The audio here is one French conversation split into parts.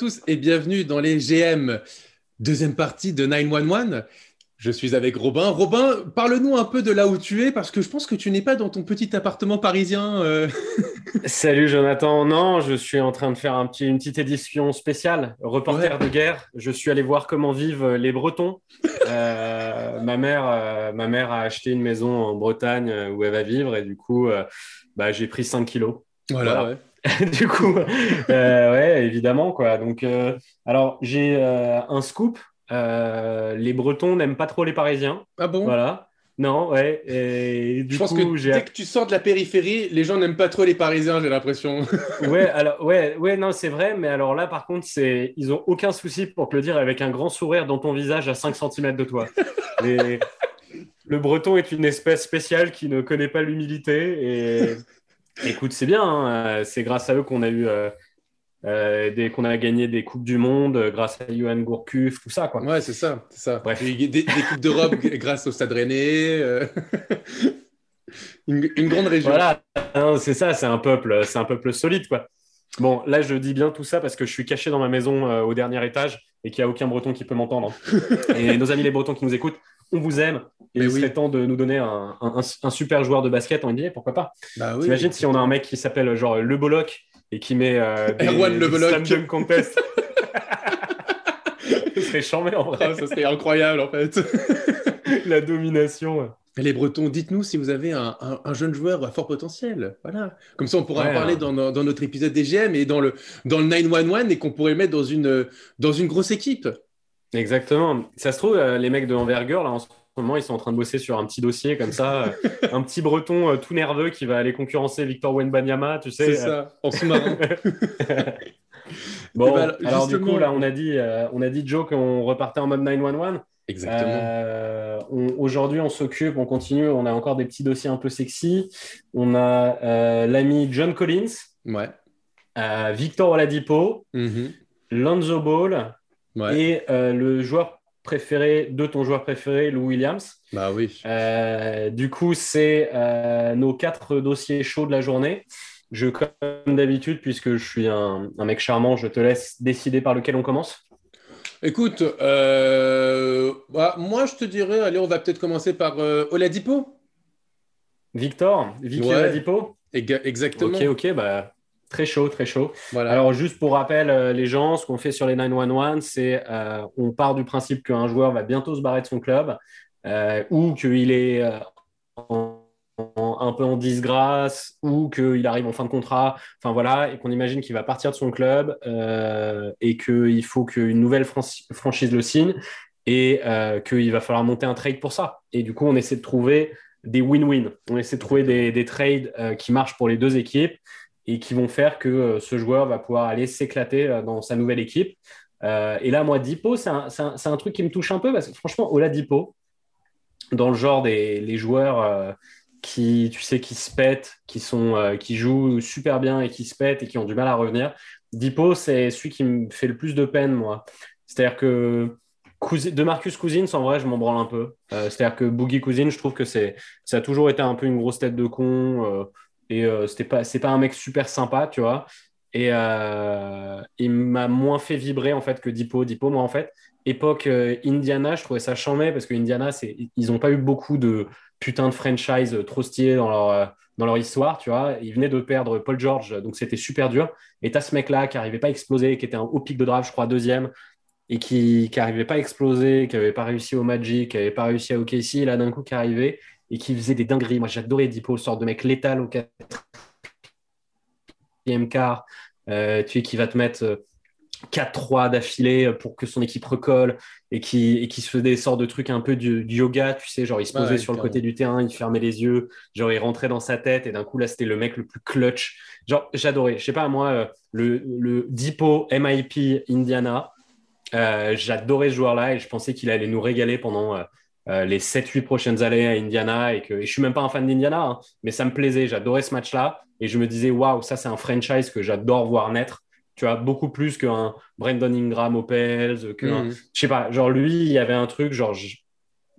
tous et bienvenue dans les GM, deuxième partie de 911. Je suis avec Robin. Robin, parle-nous un peu de là où tu es, parce que je pense que tu n'es pas dans ton petit appartement parisien. euh. Salut Jonathan, non, je suis en train de faire un petit, une petite édition spéciale, reporter de guerre. Je suis allé voir comment vivent les Bretons. Euh, ma, mère, euh, ma mère a acheté une maison en Bretagne où elle va vivre et du coup, bah, j'ai pris 5 kilos. Voilà, Voilà. ouais. du coup, euh, ouais, évidemment, quoi. Donc, euh, alors, j'ai euh, un scoop. Euh, les Bretons n'aiment pas trop les Parisiens. Ah bon? Voilà. Non, ouais. Et du Je pense coup, que dès que tu sors de la périphérie, les gens n'aiment pas trop les Parisiens, j'ai l'impression. Ouais, alors, ouais, ouais, non, c'est vrai, mais alors là, par contre, c'est, ils ont aucun souci pour te le dire avec un grand sourire dans ton visage à 5 cm de toi. Les- Le breton est une espèce spéciale qui ne connaît pas l'humilité et écoute, c'est bien, hein, c'est grâce à eux qu'on a eu, euh, euh, des, qu'on a gagné des coupes du monde, euh, grâce à Johan Gourcuff, tout ça, quoi. Ouais, c'est ça, c'est ça. Bref. Des, Coupes d'Europe grâce au Stade Rennais. euh. une, une grande région. Voilà, Non, c'est ça, c'est un peuple, c'est un peuple solide, quoi. Bon, là, je dis bien tout ça parce que je suis caché dans ma maison euh, au dernier étage et qu'il n'y a aucun breton qui peut m'entendre. et nos amis les bretons qui nous écoutent, on vous aime. Et Mais il oui. serait temps de nous donner un, un- un super joueur de basket en NBA, pourquoi pas? Bah oui. T'imagines si on a un mec qui s'appelle genre Le Bollock et qui met euh, des, Erwan Le des Bollock. slam contest. Ce serait charmé en vrai, Ah, ça serait incroyable en fait. la domination. Les Bretons, dites-nous si vous avez un, un- un jeune joueur à fort potentiel. Voilà. Comme ça, on pourra Ouais, en parler hein. dans notre épisode des GM et dans le, dans le 911 et qu'on pourrait le mettre dans une, dans une grosse équipe. Exactement. Ça se trouve, euh, les mecs de envergure, là, en ce moment, ils sont en train de bosser sur un petit dossier comme ça, euh, un petit breton euh, tout nerveux qui va aller concurrencer Victor Wenbanyama, tu sais. C'est euh. ça, en sous-marin. Bon, ben, alors du coup, là, on a dit, euh, on a dit Joe qu'on repartait en mode 911. Exactement. Euh, Aujourd'hui, on s'occupe, on continue, on a encore des petits dossiers un peu sexy. On a euh, l'ami John Collins, Ouais. euh, Victor Oladipo, Mhm. Lonzo Ball Ouais. et euh, le joueur préféré de ton joueur préféré, Lou Williams. Bah oui. Euh, du coup, c'est euh, nos quatre dossiers chauds de la journée. Je, comme d'habitude, puisque je suis un, un mec charmant, je te laisse décider par lequel on commence. Écoute, euh, bah, moi je te dirais, allez, on va peut-être commencer par Oladipo. Victor, Vicky Ouais. Oladipo. Exactement. Ok, ok, bah, très chaud, très chaud. Voilà. Alors, juste pour rappel, euh, les gens, ce qu'on fait sur les 911, c'est euh, on part du principe qu'un joueur va bientôt se barrer de son club euh, ou qu'il est euh, en- en- un peu en disgrâce ou qu'il arrive en fin de contrat, enfin voilà, et qu'on imagine qu'il va partir de son club euh, et qu'il faut qu'une nouvelle franchi- franchise le signe et qu'il va falloir monter un trade pour ça. Et du coup, on essaie de trouver des win-win. On essaie de trouver des, des trades qui marchent pour les deux équipes et qui vont faire que euh, ce joueur va pouvoir aller s'éclater euh, dans sa nouvelle équipe. Euh, et là, moi, Dipo, c'est un, truc qui me touche un peu parce que franchement, Oladipo, dans le genre des les joueurs qui, tu sais, qui se pètent, qui, sont, qui jouent super bien et qui se pètent et qui ont du mal à revenir, Dipo, c'est celui qui me fait le plus de peine, moi. C'est-à-dire que de Marcus Cousins, en vrai, je m'en branle un peu. C'est-à-dire que Boogie Cousins, je trouve que ça a toujours été un peu une grosse tête de con. Et euh, c'était pas, c'est pas un mec super sympa, tu vois. Et euh, il m'a moins fait vibrer en fait que Dipo. Dipo, moi en fait, époque euh, Indiana, je trouvais ça chambé parce que Indiana, c'est, ils n'ont pas eu beaucoup de putain de franchise trop stylé dans leur, dans leur histoire, tu vois. Ils venaient de perdre Paul George, donc c'était super dur. Et t'as ce mec-là qui n'arrivait pas à exploser, qui était un haut pic de draft, je crois, deuxième, et qui n'arrivait pas à exploser, qui n'avait pas réussi au Magic, qui n'avait pas réussi à OKC, là d'un coup qui arrivait et qui faisait des dingueries. Moi j'adorais Dipo, le sort de mec létal au quatrième quart, euh, tu sais, qui va te mettre euh, 4-3 d'affilée pour que son équipe recolle et qui, et qui se faisait des sortes de trucs un peu du, du yoga, tu sais, genre il se posait Ouais, sur le côté du terrain, il fermait les yeux, genre il rentrait dans sa tête et d'un coup là c'était le mec le plus clutch. Genre j'adorais, je sais pas moi, euh, le, le Dipo MIP Indiana, euh, j'adorais ce joueur-là et je pensais qu'il allait nous régaler pendant euh, les 7-8 prochaines années à Indiana et que et je suis même pas un fan d'Indiana, hein, mais ça me plaisait, j'adorais ce match-là et je me disais waouh, ça c'est un franchise que j'adore voir naître. Tu vois, beaucoup plus qu'un Brandon Ingram au Pels, que un- Mhm. je sais pas, genre lui, il y avait un truc, genre,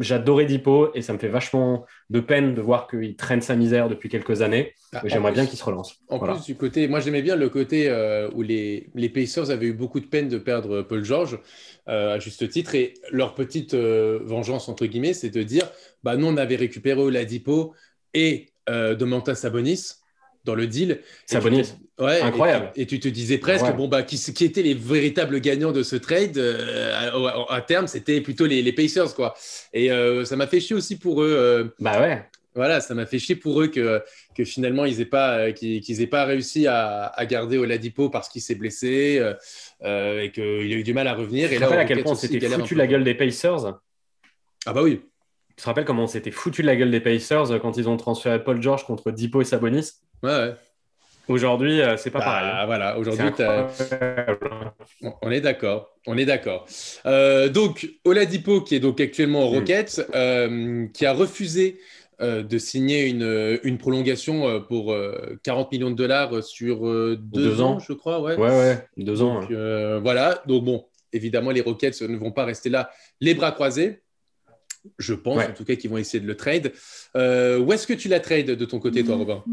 j'adorais Dipo et ça me fait vachement de peine de voir qu'il traîne sa misère depuis quelques années. Ah, j'aimerais bien qu'il se relance. En plus du côté, moi j'aimais bien le côté euh, où les, les, Pacers avaient eu beaucoup de peine de perdre Paul George euh, à juste titre et leur petite euh, vengeance entre guillemets, c'est de dire, bah nous on avait récupéré Oladipo et de Manta Sabonis dans le deal. Sabonis. Ouais, Incroyable. Et tu, te disais presque, bon, bah, qui, qui, étaient les véritables gagnants de ce trade euh, à, terme, c'était plutôt les, les, Pacers, quoi. Et euh, ça m'a fait chier aussi pour eux. Euh, bah ouais. Voilà, ça m'a fait chier pour eux que, que finalement ils n'aient pas, qu'ils, pas réussi à, à garder Oladipo parce qu'il s'est blessé et qu'il a eu du mal à revenir. Tu et là, à quel point on s'était foutu la gueule des Pacers? Ah bah oui. Tu te rappelles comment on s'était foutu de la gueule des Pacers quand ils ont transféré Paul George contre Dipo et Sabonis? Ouais, ouais. Aujourd'hui, euh, c'est pas bah, pareil. Hein. Voilà, aujourd'hui, on est d'accord. On est d'accord. Euh, donc, Oladipo, qui est donc actuellement au mm. Rockets, euh, qui a refusé de signer une, une prolongation pour 40 millions de dollars sur deux, ans, je crois. Ouais, ouais, ouais deux ans. Voilà. Donc, bon, évidemment, les Rockets ne vont pas rester là les bras croisés. Je pense, en tout cas, qu'ils vont essayer de le trade. où est-ce que tu la trade de ton côté, toi, Robin?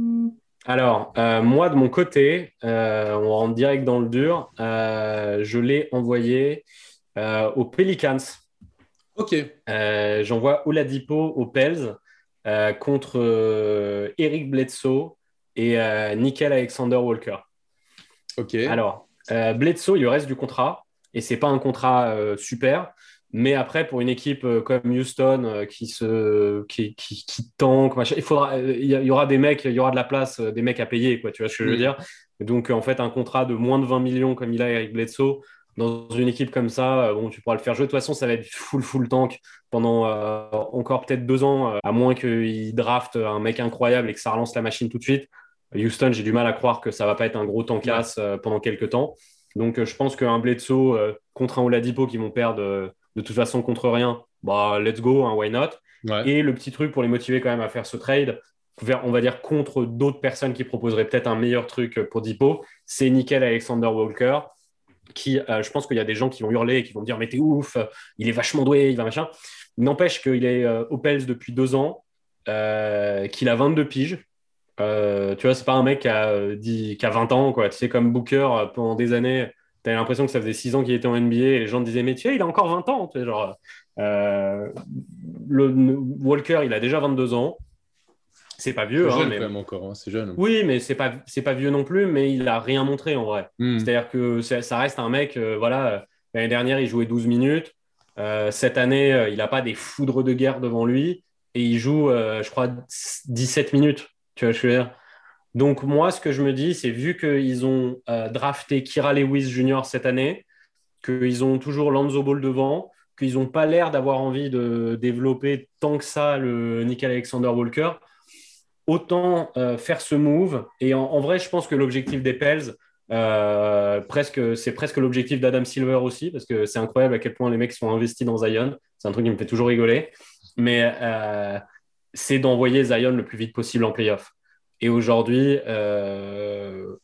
Alors, euh, moi, de mon côté, euh, on rentre direct dans le dur. Euh, je l'ai envoyé aux Pelicans. Ok. J'envoie Oladipo aux Pels contre Eric Bledsoe et Nickel Alexander Walker. Ok. Alors, Bledsoe, il reste du contrat et c'est pas un contrat super. Mais après, pour une équipe euh, comme Houston euh, qui se qui, qui, tank, il faudra, euh, il y, aura des mecs, il y aura de la place, des mecs à payer, quoi. Tu vois ce que je veux dire? Donc en fait, un contrat de moins de 20 millions comme il a Eric Bledsoe dans une équipe comme ça, bon, tu pourras le faire jouer. De toute façon, ça va être full full tank pendant encore peut-être deux ans, à moins qu'il draft un mec incroyable et que ça relance la machine tout de suite. Houston, j'ai du mal à croire que ça va pas être un gros tankasse pendant quelques temps. Donc je pense qu'un Bledsoe contre un Oladipo qui vont perdre de toute façon contre rien, bah let's go, hein, why not? Et le petit truc pour les motiver quand même à faire ce trade, on va dire contre d'autres personnes qui proposeraient peut-être un meilleur truc pour Depot, c'est Nickel Alexander Walker, qui, euh, je pense qu'il y a des gens qui vont hurler et qui vont dire mais t'es ouf, il est vachement doué, il va machin. N'empêche qu'il est euh, au Pels depuis deux ans, euh, qu'il a 22 piges. tu vois, c'est pas un mec qui a, dit, qui a 20 ans, quoi. Tu sais, comme Booker pendant des années, tu l'impression que ça faisait 6 ans qu'il était en NBA et les gens disaient, mais tu sais, il a encore 20 ans. Tu sais, genre, euh, le, Walker, il a déjà 22 ans. C'est pas vieux. C'est hein, jeune encore, hein, c'est jeune. Oui, mais c'est pas, c'est pas vieux non plus, mais il a rien montré en vrai. Hmm. C'est-à-dire que ça reste un mec, euh, voilà, l'année dernière, il jouait 12 minutes. Euh, cette année, il n'a pas des foudres de guerre devant lui et il joue, je crois, 17 minutes. Tu vois, je veux dire? Donc moi, ce que je me dis, c'est vu qu'ils ont euh, drafté Kira Lewis Jr. cette année, qu'ils ont toujours Lanzo Ball devant, qu'ils n'ont pas l'air d'avoir envie de développer tant que ça le Nickel Alexander Walker, autant euh, faire ce move. Et en, vrai, je pense que l'objectif des Pels, euh, presque, c'est presque l'objectif d'Adam Silver aussi, parce que c'est incroyable à quel point les mecs sont investis dans Zion. C'est un truc qui me fait toujours rigoler. Mais c'est d'envoyer Zion le plus vite possible en playoff. Et aujourd'hui, euh,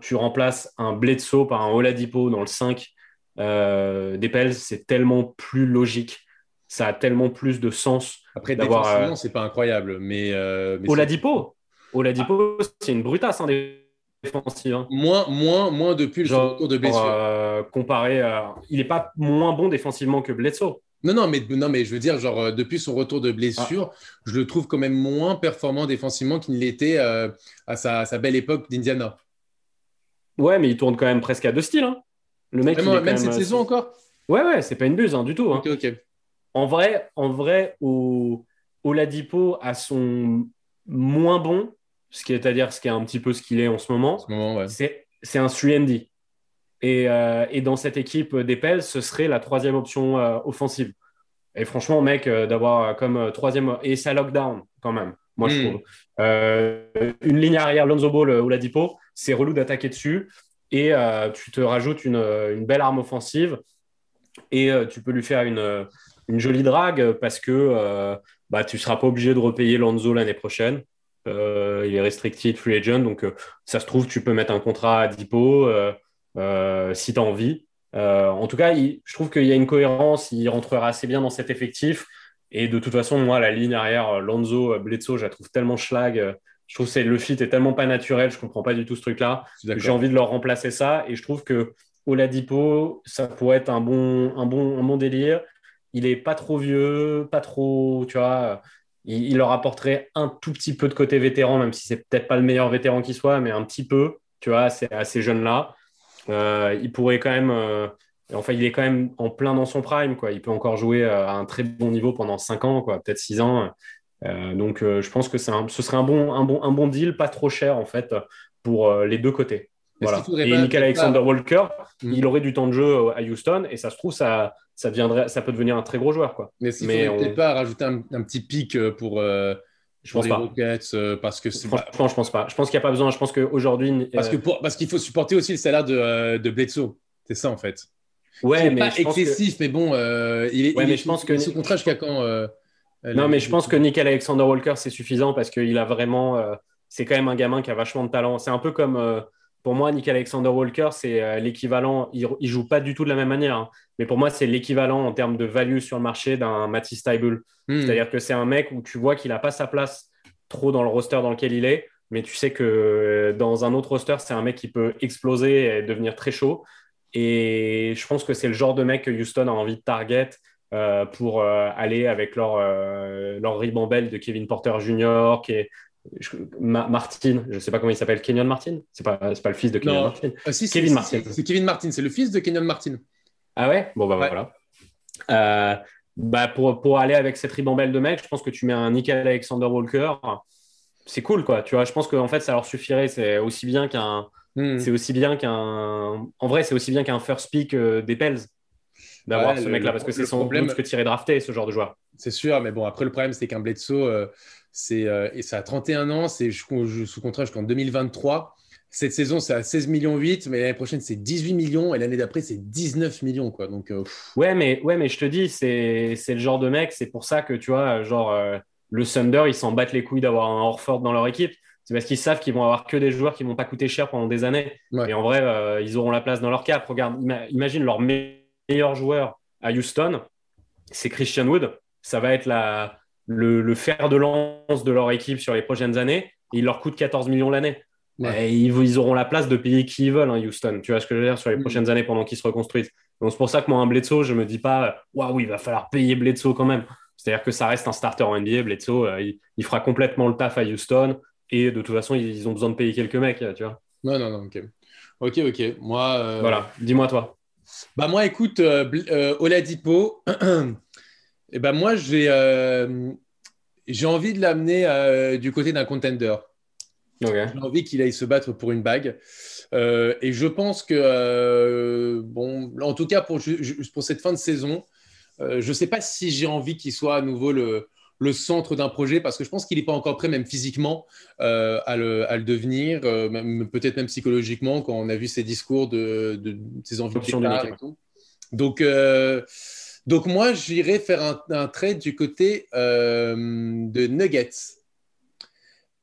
tu remplaces un Bledsoe par un Oladipo dans le 5 euh, des Pels, c'est tellement plus logique. Ça a tellement plus de sens. Après, défensivement, euh, c'est pas incroyable. Mais, euh, Oladipo, Oladipo c'est une brutasse en hein, défensive. Hein. Moins, moins, moins depuis le retour de blessure. comparé, il n'est pas moins bon défensivement que Bledsoe. Non, non, mais, non, mais je veux dire, genre, euh, depuis son retour de blessure, ah. je le trouve quand même moins performant défensivement qu'il ne l'était euh, à, sa, belle époque d'Indiana. Ouais, mais il tourne quand même presque à deux styles. Hein. Le mec, même, cette euh, saison encore? Ouais, ouais, c'est pas une buse hein, du tout. Hein. En vrai, en vrai au, Ladipo à son moins bon, ce qui est à dire ce qui est un petit peu ce qu'il est en ce moment, c'est un 3D. Euh, et, dans cette équipe des Pels, ce serait la troisième option euh, offensive. Et franchement, mec, euh, d'avoir comme troisième. Et ça lockdown quand même, moi je hmm. trouve. une ligne arrière, Lonzo Ball ou Ladipo, c'est relou d'attaquer dessus. Et tu te rajoutes une, belle arme offensive. Et tu peux lui faire une, jolie drague parce que bah, tu ne seras pas obligé de repayer Lonzo l'année prochaine. il est restricted free agent. Donc, ça se trouve, tu peux mettre un contrat à Dipo. Euh, si tu as envie. Euh, en tout cas, je trouve qu'il y a une cohérence, il rentrera assez bien dans cet effectif. Et de toute façon, moi, la ligne arrière, Lonzo, Bledsoe, je la trouve tellement schlag. Je trouve que le fit est tellement pas naturel, je comprends pas du tout ce truc-là. J'ai envie de leur remplacer ça. Et je trouve que Oladipo, ça pourrait être un bon, un bon, un bon délire. Il est pas trop vieux, pas trop, tu vois. Il, leur apporterait un tout petit peu de côté vétéran, même si c'est peut-être pas le meilleur vétéran qui soit, mais un petit peu, tu vois, c'est à ces jeunes-là. Euh, il pourrait quand même, euh, enfin, il est quand même en plein dans son prime, quoi. Il peut encore jouer euh, à un très bon niveau pendant 5 ans, quoi, peut-être 6 ans. donc, je pense que un, ce serait un bon, un, bon, un bon deal, pas trop cher, en fait, pour les deux côtés. Voilà. Et Michael Alexander Walker, hmm. il aurait du temps de jeu à Houston, et ça se trouve, ça, ça, deviendrait, ça peut devenir un très gros joueur. Quoi. Mais ne on... peut-être pas rajouter un, petit pic pour, je pense les pas. Rockets, parce que Franchement, je pense pas. Je pense qu'il n'y a pas besoin. Je pense qu'aujourd'hui. Parce que parce qu'il faut supporter aussi le salaire de, de Bledsoe. C'est ça, en fait. Ouais, mais. pas excessif, mais bon, il est, ouais, mais je pense que. sous contrat jusqu'à quand Non, mais je pense que Nickel Alexander Walker, c'est suffisant parce qu'il a vraiment. c'est quand même un gamin qui a vachement de talent. C'est un peu comme pour moi, Nick Alexander Walker, c'est euh, l'équivalent. Il, ne joue pas du tout de la même manière, hein. mais pour moi, c'est l'équivalent en termes de value sur le marché d'un Matisse Taibul. Hmm. C'est-à-dire que c'est un mec où tu vois qu'il n'a pas sa place trop dans le roster dans lequel il est, mais tu sais que euh, dans un autre roster, c'est un mec qui peut exploser et devenir très chaud. Et je pense que c'est le genre de mec que Houston a envie de target euh, pour aller avec leur, leur ribambelle de Kevin Porter Jr., qui est Martin, je ne sais pas comment il s'appelle, Kenyon Martin? C'est pas, pas le fils de Kenyon Martin. Ah, Kevin Martin. C'est Kevin Martin, c'est le fils de Kenyon Martin. Ah ouais? Bon, bah voilà. Euh, bah pour, pour, aller avec cette ribambelle de mecs, je pense que tu mets un Nickel Alexander Walker. C'est cool, quoi. Tu vois, je pense qu'en fait, ça leur suffirait. C'est aussi bien qu'un. Hmm. C'est aussi bien qu'un. En vrai, c'est aussi bien qu'un first pick euh, des Pels d'avoir ce mec-là, parce que c'est son problème que tirer drafté, ce genre de joueur. C'est sûr, mais bon, après, le problème, c'est qu'un Bledsoe. Euh, c'est, euh, et ça a 31 ans, c'est sous contrat jusqu'en 2023. Cette saison, c'est à 16 millions 8, mais l'année prochaine, c'est 18 millions, et l'année d'après, c'est 19 millions. Quoi. Donc, euh, ouais, mais, ouais, mais je te dis, c'est, le genre de mec, c'est pour ça que, tu vois, genre, euh, le Thunder, ils s'en battent les couilles d'avoir un Horford dans leur équipe. C'est parce qu'ils savent qu'ils vont avoir que des joueurs qui vont pas coûter cher pendant des années. Et en vrai, ils auront la place dans leur cap. Regarde, imagine leur meilleur joueur à Houston, c'est Christian Wood. Ça va être la, le, fer de lance de leur équipe sur les prochaines années. il leur coûte 14 millions l'année. Et ils, auront la place de payer qui ils veulent, hein, Houston. Tu vois ce que je veux dire sur les mm. prochaines années pendant qu'ils se reconstruisent. Donc c'est pour ça que moi, un Bledsoe, je me dis pas, waouh, il va falloir payer Bledsoe quand même. C'est-à-dire que ça reste un starter en NBA. Bledsoe, euh, il, fera complètement le taf à Houston. Et de toute façon, ils, ont besoin de payer quelques mecs, tu vois. Non, non, non, ok. Ok, ok. Moi. Euh, voilà, dis-moi toi. Bah, moi, écoute, euh, Oladipo. Eh ben moi, j'ai j'ai envie de l'amener euh, du côté d'un contender. J'ai envie qu'il aille se battre pour une bague. Euh, et je pense que, euh, bon, en tout cas pour, pour cette fin de saison, je ne sais pas si j'ai envie qu'il soit à nouveau le, le centre d'un projet parce que je pense qu'il n'est pas encore prêt, même physiquement, à le, à, le, devenir, peut-être même psychologiquement, quand on a vu ses discours de, de ses envies de et tout. Donc, donc moi, j'irai faire un, trade du côté euh, de Nuggets.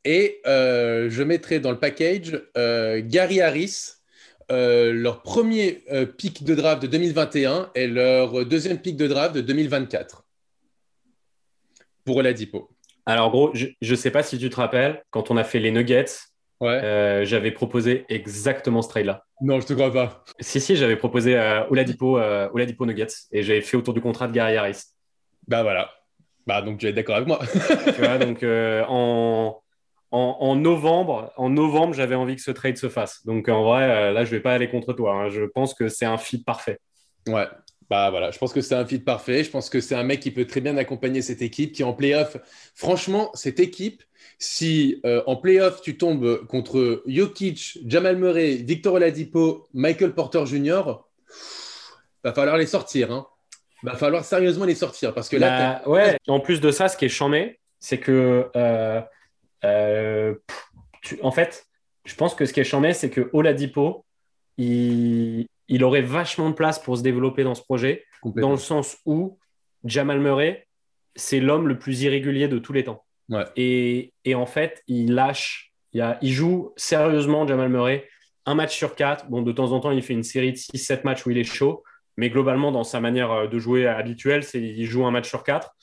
Et euh, je mettrai dans le package euh, Gary Harris, leur premier pic de draft de 2021 et leur deuxième pic de draft de 2024 pour Oladipo. Alors gros, je ne sais pas si tu te rappelles, quand on a fait les Nuggets, euh, j'avais proposé exactement ce trade-là. Non, je te crois pas. Si, si, j'avais proposé euh, Oladipo, euh, Oladipo Nuggets et j'avais fait autour du contrat de Gary Harris. Bah voilà. Bah donc tu es d'accord avec moi. tu vois, donc en, en, novembre, en novembre, j'avais envie que ce trade se fasse. Donc en vrai, là, je vais pas aller contre toi. Hein. Je pense que c'est un fit parfait. Ouais. Bah voilà, je pense que c'est un fit parfait. Je pense que c'est un mec qui peut très bien accompagner cette équipe, qui en playoff. Franchement, cette équipe, si euh, en playoff tu tombes contre Jokic, Jamal Murray, Victor Oladipo, Michael Porter Jr., va falloir les sortir. Hein. Va falloir sérieusement les sortir parce que là. Bah, ouais. En plus de ça, ce qui est chambé, c'est que euh, euh, en fait, je pense que ce qui est chambé, c'est que Oladipo, il, il aurait vachement de place pour se développer dans ce projet, dans le sens où Jamal Murray, c'est l'homme le plus irrégulier de tous les temps. Et, en fait, il lâche, il, il, joue sérieusement Jamal Murray un match sur quatre. Bon, de temps en temps, il fait une série de 6-7 matchs où il est chaud, mais globalement, dans sa manière euh, de jouer habituelle, c'est il joue un match sur quatre.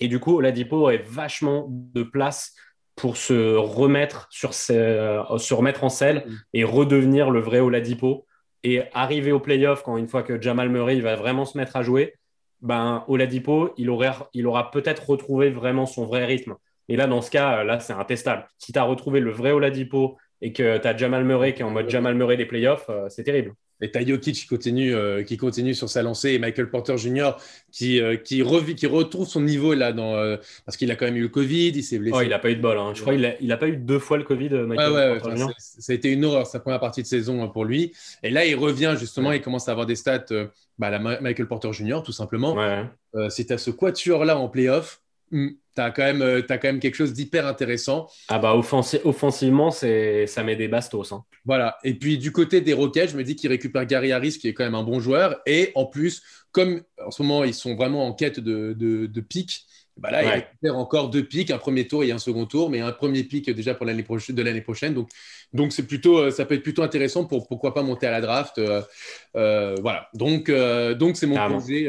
Et du coup, Oladipo aurait vachement de place pour se remettre, sur se remettre en selle mm. et redevenir le vrai Oladipo. Et arriver au playoff, quand une fois que Jamal Murray va vraiment se mettre à jouer, ben, Oladipo, il, aurait, il aura peut-être retrouvé vraiment son vrai rythme. Et là, dans ce cas, là, c'est intestable. Si tu as retrouvé le vrai Oladipo et que tu as Jamal Murray qui est en mode Jamal Murray des playoffs, euh, c'est terrible. Et Jokic qui continue, euh, qui continue sur sa lancée et Michael Porter Jr. qui, euh, qui, qui retrouve son niveau là dans, parce qu'il a quand même eu le Covid, il s'est blessé. Oh, il n'a pas eu de bol. Hein. Je crois qu'il n'a il a pas eu deux fois le Covid, Michael ouais, Porter Jr. Ça a été une horreur sa première partie de saison pour lui. Et là, il revient justement, il commence à avoir des stats, bah, la Michael Porter Jr. tout simplement. C'est à ce quatuor là en playoff Hmm. Tu as, quand même, euh, as quand même quelque chose d'hyper intéressant. Ah bah offensivement, ça met des bastos. Hein. Voilà. Et puis du côté des Rockets, je me dis qu'il récupère Gary Harris, qui est quand même un bon joueur. Et en plus, comme en ce moment, ils sont vraiment en quête de, de, pics, bah là, il récupère encore deux pics, un premier tour et un second tour, mais un premier pic déjà pour l'année prochaine, de l'année prochaine. Donc, donc c'est plutôt, euh, ça peut être plutôt intéressant pour pourquoi pas monter à la draft. Euh, voilà. Donc, donc c'est mon projet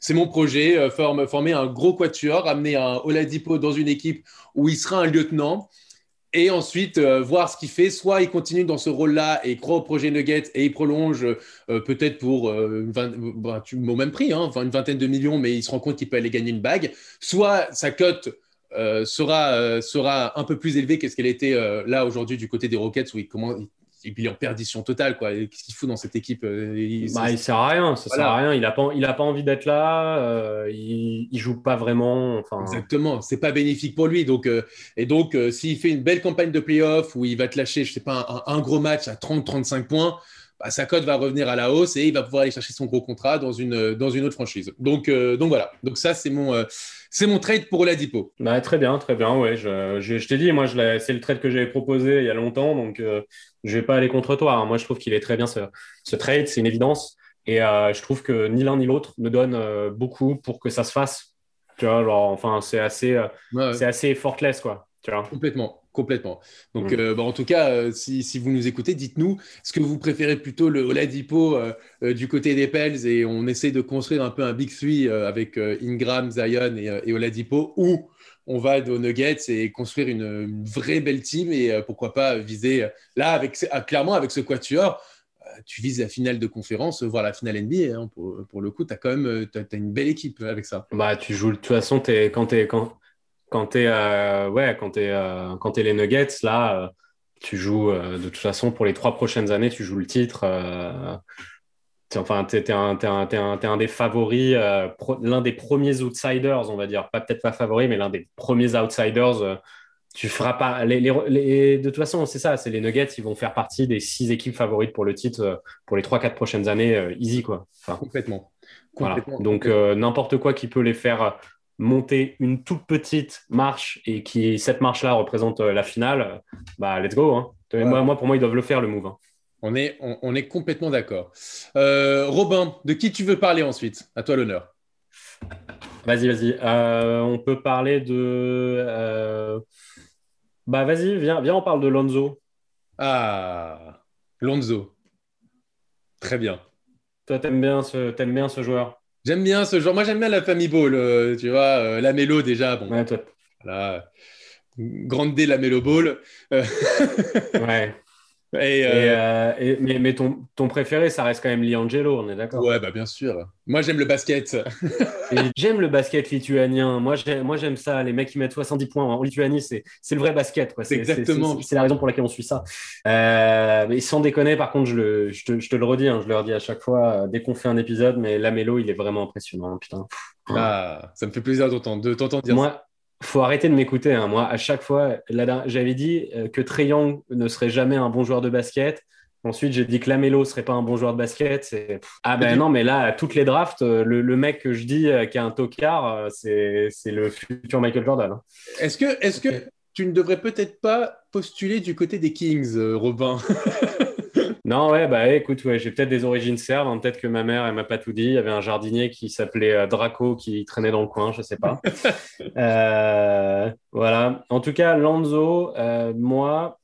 c'est mon projet, euh, former un gros quatuor, amener un Oladipo dans une équipe où il sera un lieutenant et ensuite euh, voir ce qu'il fait. Soit il continue dans ce rôle-là et croit au projet Nuggets et il prolonge euh, peut-être pour bah, au même prix, hein, une vingtaine de millions, mais il se rend compte qu'il peut aller gagner une bague. Soit sa cote sera, sera un peu plus élevée que ce qu'elle était là aujourd'hui du côté des Rockets où il, comment, et puis il est en perdition totale. quoi. Qu'est-ce qu'il fout dans cette équipe euh, il, bah, il sert à rien. Ça sert à rien. Il n'a pas, il a pas envie d'être là. Euh, il, il joue pas vraiment. Enfin... Exactement. C'est pas bénéfique pour lui. Donc, euh, et donc, s'il fait une belle campagne de playoff où il va te lâcher, je sais pas, un, gros match à 30-35 points. Bah, sa cote va revenir à la hausse et il va pouvoir aller chercher son gros contrat dans une, dans une autre franchise. Donc, donc voilà. Donc ça, c'est mon, c'est mon trade pour Oladipo. Bah, très bien, très bien. Ouais, je, je, t'ai dit, moi, c'est le trade que j'avais proposé il y a longtemps, donc euh, je vais pas aller contre toi. Hein. Moi, je trouve qu'il est très bien ce, ce trade, c'est une évidence. Et euh, je trouve que ni l'un ni l'autre ne donne euh, beaucoup pour que ça se fasse. Tu vois, genre, enfin, c'est assez, c'est assez effortless, quoi. Tu vois. Complètement. Complètement. Donc, mm. euh, bah, en tout cas, euh, si, si, vous nous écoutez, dites-nous, est-ce que vous préférez plutôt le Oladipo euh, du côté des Pels et on essaie de construire un peu un Big Three avec Ingram, Zion et, et, Oladipo ou on va aux Nuggets et construire une, vraie belle team et pourquoi pas viser là, avec, ah, clairement, avec ce quatuor, tu vises la finale de conférence, voire la finale NBA. Hein, pour, pour, le coup, tu as quand même as, une belle équipe avec ça. Bah, tu joues, de toute façon, es, quand tu es. Quand quand tu es, euh, ouais, quand es, euh, quand es les Nuggets, là, euh, tu joues, de toute façon, pour les trois prochaines années, tu joues le titre. enfin, tu es, un, un, des favoris, l'un des premiers outsiders, on va dire. Pas peut-être pas favori, mais l'un des premiers outsiders. tu feras pas. Les, les, de toute façon, c'est ça, c'est les Nuggets, ils vont faire partie des six équipes favorites pour le titre pour les trois, quatre prochaines années, easy, quoi. Enfin, Complètement. Donc, n'importe quoi qui peut les faire monter une toute petite marche et qui cette marche-là représente euh, la finale, bah let's go. Hein. Moi, moi, pour moi, ils doivent le faire le move. Hein. On est, on, est complètement d'accord. Euh, Robin, de qui tu veux parler ensuite? À toi l'honneur. Vas-y, vas-y. Euh, on peut parler de. Bah vas-y, viens, viens, on parle de Lonzo. Ah, Lonzo. Très bien. Toi, t'aimes bien, ce, aimes bien ce joueur? J'aime bien ce genre. Moi, j'aime bien la famille Ball. Euh, tu vois, euh, la mélo déjà. Bon, ouais. Voilà. Grande D, la mélo Ball. Euh. Euh, et, mais, mais ton, ton, préféré, ça reste quand même Liangelo, on est d'accord Ouais, bah bien sûr. Moi, j'aime le basket. j'aime le basket lituanien. Moi, j'aime ça. Les mecs qui mettent 70 points en Lituanie, c'est le vrai basket. C'est exactement. C'est la raison pour laquelle on suit ça. Euh, mais sans déconner, par contre, je, le, je, te, je te, le redis, hein, je le redis à chaque fois, dès qu'on fait un épisode, mais Lamelo, il est vraiment impressionnant. Putain. Ah, ça me fait plaisir de t'entendre dire Moi, faut arrêter de m'écouter. Hein. Moi, à chaque fois, j'avais dit euh, que Young ne serait jamais un bon joueur de basket. Ensuite, j'ai dit que Lamelo serait pas un bon joueur de basket. Ah ben non, mais là, toutes les drafts, euh, le, mec que je dis euh, qui a un tocard, c'est le futur Michael Jordan. Hein. Est-ce que, est que tu ne devrais peut-être pas postuler du côté des Kings, Robin? Non, ouais, bah écoute, ouais, j'ai peut-être des origines serves. Hein. peut-être que ma mère, elle m'a pas tout dit. Il y avait un jardinier qui s'appelait euh, Draco qui traînait dans le coin, je sais pas. Euh, voilà. En tout cas, Lanzo, euh, moi,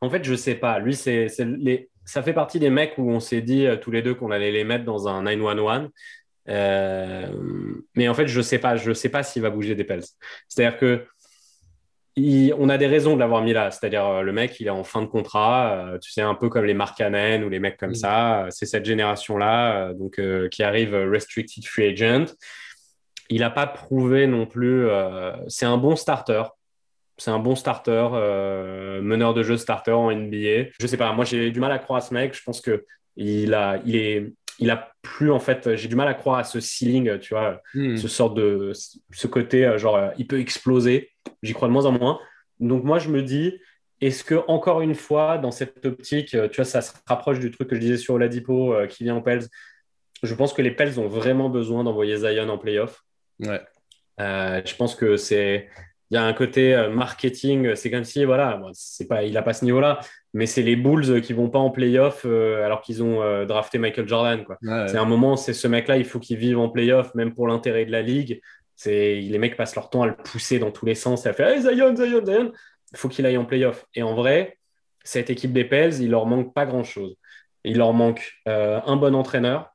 en fait, je sais pas. Lui, c'est, les... ça fait partie des mecs où on s'est dit tous les deux qu'on allait les mettre dans un 911. mais en fait, je ne sais pas, je sais pas s'il va bouger des Pels. C'est-à-dire que on a des raisons de l'avoir mis là. C'est-à-dire, euh, le mec, il est en fin de contrat. Euh, tu sais, un peu comme les Mark Cannon ou les mecs comme mm. ça. C'est cette génération-là euh, donc qui arrive restricted free agent. Il n'a pas prouvé non plus. c'est un bon starter. C'est un bon starter, meneur de jeu starter en NBA. Je sais pas, moi j'ai du mal à croire à ce mec. Je pense que il a, il est, il a plus en fait. J'ai du mal à croire à ce ceiling, tu vois, mm. ce sort de, ce côté genre, il peut exploser. J'y crois de moins en moins. Donc moi, je me dis, est-ce que encore une fois, dans cette optique, euh, tu vois, ça se rapproche du truc que je disais sur Oladipo euh, qui vient en Pels. Je pense que les Pels ont vraiment besoin d'envoyer Zion en playoff. Ouais. Euh, je pense que c'est, il y a un côté marketing. C'est comme si, voilà, c'est pas, il a pas ce niveau-là, mais c'est les Bulls qui vont pas en playoff alors qu'ils ont drafté Michael Jordan. Quoi. C'est un moment, c'est ce mec-là, il faut qu'il vive en playoff, même pour l'intérêt de la ligue les mecs passent leur temps à le pousser dans tous les sens et à faire hey, Zion, Zion, Zion. Il faut qu'il aille en playoff. Et en vrai, cette équipe des Pels, il leur manque pas grand-chose. Il leur manque euh, un bon entraîneur.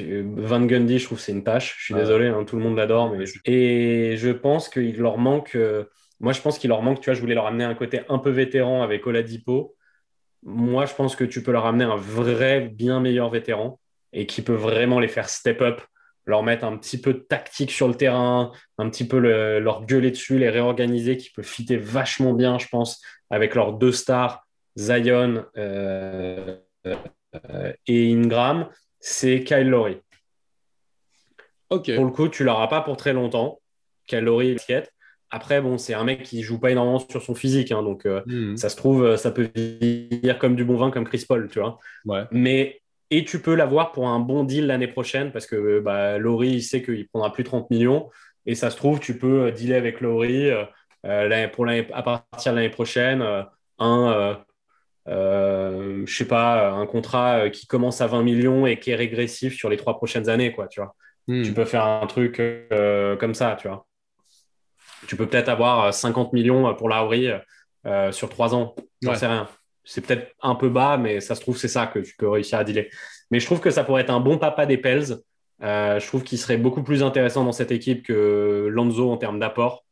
Van Gundy, je trouve c'est une tâche. Je suis désolé, hein, tout le monde l'adore. Mais... Et je pense qu'il leur manque. Euh, moi, je pense qu'il leur manque. Tu vois, je voulais leur amener un côté un peu vétéran avec Oladipo. Moi, je pense que tu peux leur amener un vrai, bien meilleur vétéran et qui peut vraiment les faire step up leur mettre un petit peu de tactique sur le terrain, un petit peu leur gueuler dessus, les réorganiser, qui peut fitter vachement bien, je pense, avec leurs deux stars, Zion euh, euh, et Ingram, c'est Kyle Lowry. Pour le coup, tu l'auras pas pour très longtemps. Kyle Lowry, après, bon, c'est un mec qui joue pas énormément sur son physique, hein, donc euh, hmm. ça se trouve, ça peut venir comme du bon vin, comme Chris Paul, tu vois. Ouais. Mais et tu peux l'avoir pour un bon deal l'année prochaine parce que bah, Laurie, il sait qu'il prendra plus 30 millions. Et ça se trouve, tu peux dealer avec Laurie euh, euh pour à partir de l'année prochaine euh, un, euh, je sais pas, un contrat qui commence à 20 millions et qui est régressif sur les trois prochaines années, quoi, tu vois. Hmm. Tu peux faire un truc comme ça, tu vois. Tu peux peut-être avoir 50 millions pour Laurie sur trois ans, j'en sais rien c'est peut-être un peu bas, mais ça se trouve, c'est ça que tu peux réussir à dealer. Mais je trouve que ça pourrait être un bon papa des Pels. Euh, je trouve qu'il serait beaucoup plus intéressant dans cette équipe que Lonzo en termes d'apport,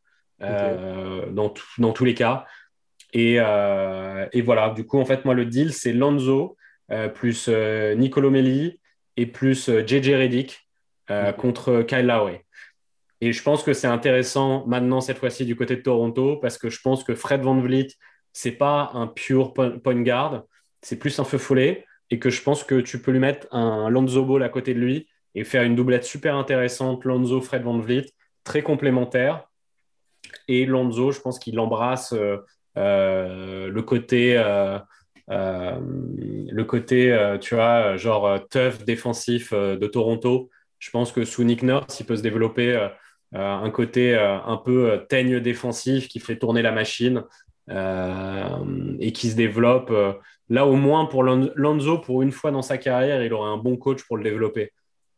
euh, dans, dans, tous les cas. Et, euh, et, voilà, du coup, en fait, moi, le deal, c'est Lonzo plus Nicolo Melli et plus JJ Redick contre Kyle Lowry. Et je pense que c'est intéressant maintenant, cette fois-ci, du côté de Toronto, parce que je pense que Fred Van Vliet c'est pas un pure point guard, c'est plus un feu follet et que je pense que tu peux lui mettre un Lonzo Ball à côté de lui et faire une doublette super intéressante, Lonzo Fred Van Vliet, très complémentaire. Et Lonzo, je pense qu'il embrasse euh, euh, le côté, euh, le côté tu vois, genre tough défensif de Toronto. Je pense que sous Nick Nurse, il peut se développer un côté un peu teigne défensif qui fait tourner la machine euh, et qui se développe. Euh, là, au moins, pour Lonzo, pour une fois dans sa carrière, il aurait un bon coach pour le développer.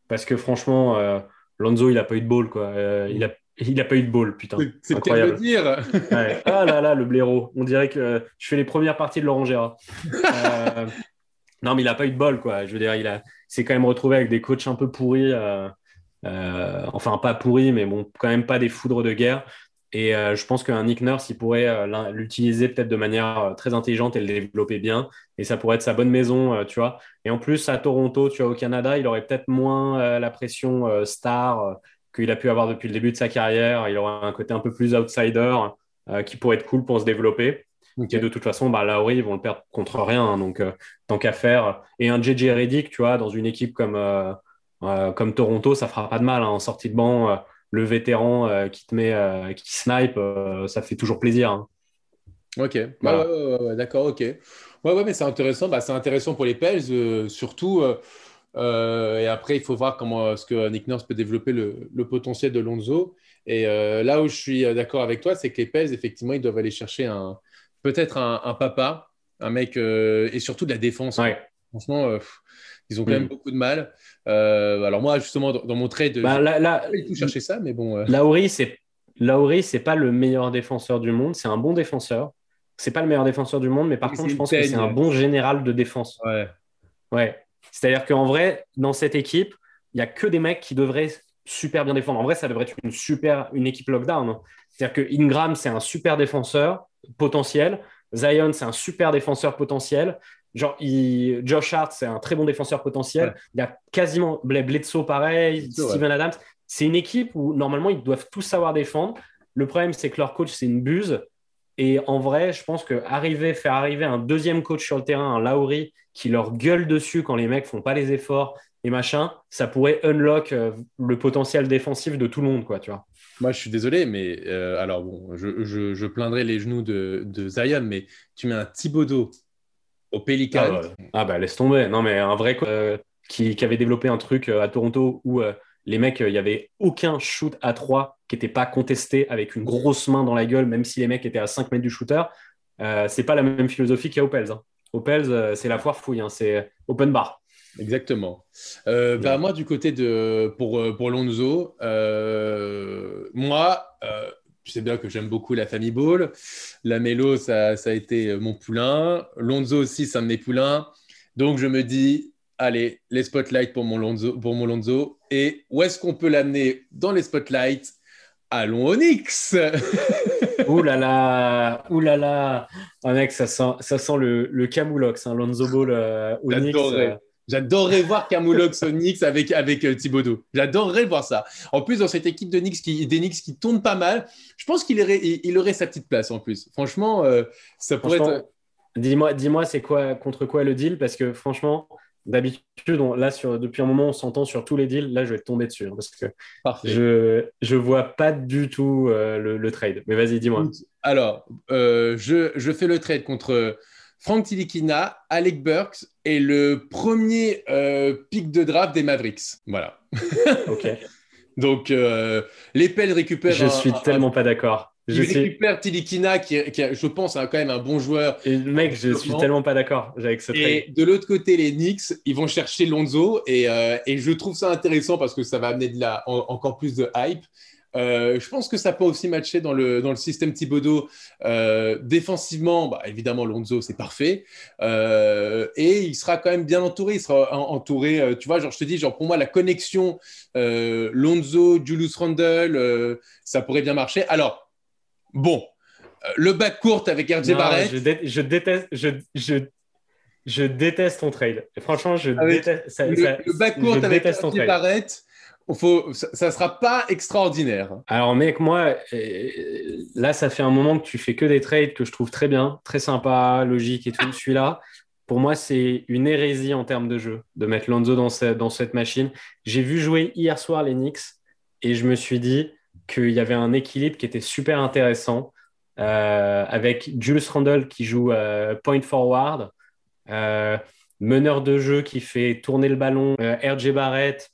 Parce que franchement, euh, Lonzo, il n'a pas eu de ball. Quoi. il a il n'a pas eu de ball, putain. C'est incroyable. Le dire. Ah là là, le blaireau. On dirait que je fais les premières parties de Laurent Gérard. non, mais il n'a pas eu de bol, quoi. Je veux dire, il a, s'est quand même retrouvé avec des coachs un peu pourris. enfin, pas pourris, mais bon, quand même pas des foudres de guerre. Et euh, je pense qu'un Nick Nurse, il pourrait euh, l'utiliser peut-être de manière euh, très intelligente et le développer bien. Et ça pourrait être sa bonne maison, tu vois. Et en plus, à Toronto, tu vois, au Canada, il aurait peut-être moins la pression star qu'il a pu avoir depuis le début de sa carrière. Il aurait un côté un peu plus outsider qui pourrait être cool pour se développer. Et de toute façon, bah, Laurie, ils vont le perdre contre rien. Hein. donc, tant qu'à faire. Et un JJ Reddick, tu vois, dans une équipe comme, comme Toronto, ça fera pas de mal hein, en sortie de banc le vétéran euh, qui te met, euh, qui snipe, euh, ça fait toujours plaisir. Hein. Ok, d'accord, ok. Ouais, ouais, mais c'est intéressant. Bah, c'est intéressant pour les Pels, surtout. et après, il faut voir comment ce que Nick Nurse peut développer le, potentiel de Lonzo. Et là où je suis d'accord avec toi, c'est que les Pels, effectivement, ils doivent aller chercher un peut-être un, papa, un mec, et surtout de la défense. Franchement, ils ont quand même mm. beaucoup de mal. Euh, alors moi, justement, dans, mon trade, bah, là, tout chercher ça, mais bon. Euh... Lauri, c'est Lauri, c'est pas le meilleur défenseur du monde. C'est un bon défenseur. C'est pas le meilleur défenseur du monde, mais par contre, je pense que c'est un bon général de défense. Ouais. Ouais. C'est-à-dire qu'en vrai, dans cette équipe, il n'y a que des mecs qui devraient super bien défendre. En vrai, ça devrait être une super une équipe lockdown. C'est-à-dire que Ingram, c'est un super défenseur potentiel. Zion, c'est un super défenseur potentiel. Genre, Josh Hart, c'est un très bon défenseur potentiel. Il y a quasiment Bledsoe, pareil, Steven Adams. C'est une équipe où normalement ils doivent tous savoir défendre. Le problème, c'est que leur coach, c'est une buse. Et en vrai, je pense que arriver, faire arriver un deuxième coach sur le terrain, un Lowry, qui leur gueule dessus quand les mecs font pas les efforts et machin, ça pourrait unlock euh, le potentiel défensif de tout le monde, quoi, tu vois. Moi, je suis désolé, mais euh, alors bon, je, je, plaindrai les genoux de, de, Zion, mais tu mets un Thibodeau au Pélican. Ah, ah, bah laisse tomber. Non, mais un vrai euh, qui, qui, avait développé un truc à Toronto où les mecs, il n'y avait aucun shoot à 3 qui n'était pas contesté avec une grosse main dans la gueule, même si les mecs étaient à 5 mètres du shooter. Euh, c'est pas la même philosophie qu'à Opels. Hein. Opels, euh, c'est la foire fouille, hein. c'est open bar. Exactement. Euh, bah, moi, du côté de pour, pour Lonzo, moi, tu sais bien que j'aime beaucoup la famille Ball. La Mélo, ça, ça, a été mon poulain. Lonzo aussi, ça me met poulain. Donc, je me dis, allez, les spotlights pour mon Lonzo. Pour mon Lonzo. Et où est-ce qu'on peut l'amener dans les spotlights? Allons au Knicks Ouh là là, ouh là là, ah, mec, ça sent, ça sent le, le Camoulox, hein, Lonzo Ball euh, Knicks. Euh. J'adorerais voir Camoulox au Knicks avec, avec euh, Thibodeau. J'adorerais voir ça. En plus, dans cette équipe de Knicks qui, des Knicks qui tournent pas mal, je pense qu'il aurait, il, aurait sa petite place en plus. Franchement, ça pourrait être. Dis-moi, dis-moi, c'est quoi contre quoi le deal? Parce que franchement, D'habitude, là, sur, depuis un moment, on s'entend sur tous les deals. Là, je vais tomber dessus hein, parce que je ne vois pas du tout euh, le, trade. Mais vas-y, dis-moi. Alors, euh, je, je, fais le trade contre Frank Tilikina, Alec Burks et le premier euh, pic de draft des Mavericks. Voilà. OK. Donc, les Pels récupèrent. Je suis tellement pas d'accord. Je récupère Tilikina, qui, je pense, a quand même un bon joueur. Et mec, je suis tellement pas d'accord avec ce trade. Et de l'autre côté, les Knicks, ils vont chercher Lonzo. Et, euh, et, je trouve ça intéressant parce que ça va amener de la, encore plus de hype. Euh, je pense que ça peut aussi matcher dans le, dans le système Thibodeau. Euh, défensivement, bah, évidemment, Lonzo, c'est parfait. et il sera quand même bien entouré. Il sera entouré, tu vois, genre, je te dis, genre, pour moi, la connexion Lonzo, Julius Randle, ça pourrait bien marcher. Alors, Bon, euh, le bac court avec RJ Barrett. Je, déteste, je, déteste ton trade. Franchement, je déteste. le, bac court avec RJ Barrett. Faut, ça ne sera pas extraordinaire. Alors, mec, moi, euh, là, ça fait un moment que tu fais que des trades que je trouve très bien, très sympa, logique et tout. Celui-là, pour moi, c'est une hérésie en termes de jeu de mettre Lonzo dans, cette machine. J'ai vu jouer hier soir les Knicks et je me suis dit, qu'il y avait un équilibre qui était super intéressant euh, avec Julius Randle qui joue euh, point forward, meneur de jeu qui fait tourner le ballon, RJ Barrett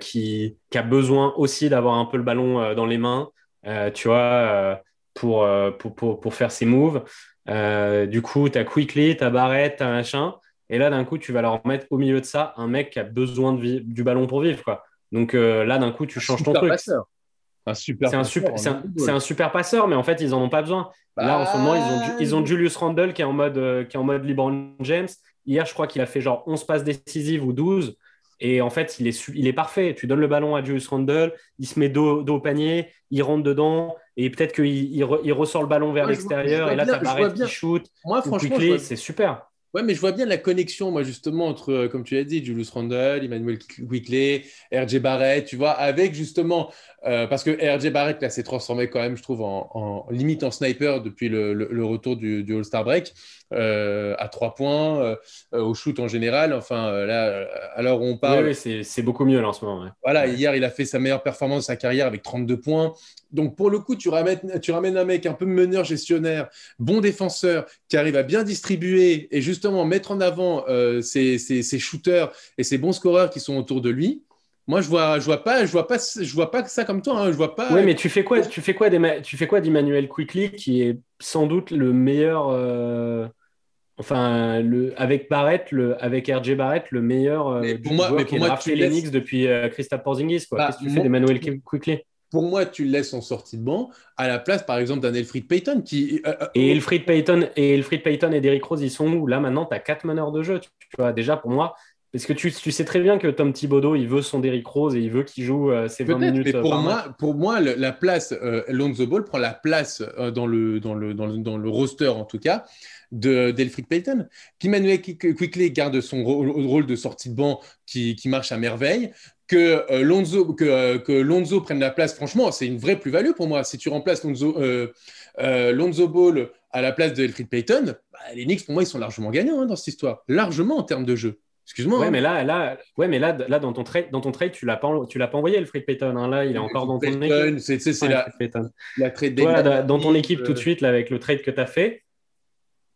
qui, a besoin aussi d'avoir un peu le ballon dans les mains, tu vois, pour, pour, pour, faire ses moves. du coup, tu as Quickly, tu as Barrett, tu as machin. Et là, d'un coup, tu vas leur mettre au milieu de ça un mec qui a besoin de du ballon pour vivre. Quoi. Donc là, d'un coup, tu changes ton truc. Un super c'est un, super, c'est un, super passeur, mais en fait, ils n'en ont pas besoin. Là, en ce moment, ils ont, ils ont Julius Randle qui est en mode, euh, qui est en mode LeBron James. Hier, je crois qu'il a fait genre 11 passes décisives ou 12. Et en fait, il est, il est parfait. Tu donnes le ballon à Julius Randle, il se met dos, dos au panier, il rentre dedans, et peut-être qu'il il, ressort le ballon vers l'extérieur. Et là, ça paraît qu'il shoot. Moi, franchement, c'est super. Ouais, mais je vois bien la connexion, moi, justement, entre, euh, comme tu l'as dit, Julius Randle, Emmanuel Quickley, RJ Barrett, tu vois, avec justement, euh, parce que RJ Barrett, là, s'est transformé quand même, je trouve, en, limite en sniper depuis le, retour du, du All-Star Break. Euh, à trois points, euh, au shoot en général. Enfin, euh, là, alors on parle. Oui, c'est beaucoup mieux là en ce moment. Voilà, hier, il a fait sa meilleure performance de sa carrière avec 32 points. Donc, pour le coup, tu ramènes, tu ramènes un mec un peu meneur gestionnaire, bon défenseur, qui arrive à bien distribuer et justement mettre en avant ses, ses, shooters et ses bons scoreurs qui sont autour de lui. Moi, je vois, je vois pas, je vois pas, je vois pas ça comme toi. Hein. Je vois pas. Oui, mais tu fais quoi Tu fais quoi Tu fais quoi d'Emmanuel Quickly, qui est sans doute le meilleur. Euh, enfin, le, avec Barrett, le, avec RJ Barrett, le meilleur euh, pour moi, mais qui a laisses... depuis euh, Christophe Porzingis. Bah, Qu'est-ce que tu fais d'Emmanuel Quickly? pour moi, tu le laisses en sortie de banc à la place, par exemple, d'un Elfried Payton qui. et Elfried Payton et Elfried Payton et Derrick Rose, ils sont où? Là, maintenant, tu as quatre meneurs de jeu. Tu, vois, déjà, pour moi, Parce que tu, sais très bien que Tom Thibodeau, il veut son Derrick Rose et il veut qu'il joue ses 20 minutes. Mais pour, moi, pour moi, la place, Lonzo Ball prend la place dans, le, dans, le, dans, le, dans le roster, en tout cas, d'Elfrid Payton. Qu'Emmanuel Quickly garde son rôle de sortie de banc qui, qui marche à merveille. Que, euh, Lonzo, que, euh, que, Lonzo prenne la place, franchement, c'est une vraie plus-value pour moi. Si tu remplaces Lonzo, euh, Lonzo Ball à la place de Payton, bah, les Knicks, pour moi, ils sont largement gagnants hein, dans cette histoire. Largement en termes de jeu. Excuse-moi. Ouais, hein. mais là, là, ouais, mais là, là dans ton trade, dans ton trade, tu l'as pas, tu l'as pas envoyé Elfrid Payton. Hein. Là, il est encore dans ton équipe. C'est la, la, trade Toi, dans ton équipe tout de suite, là, avec le trade que tu as fait,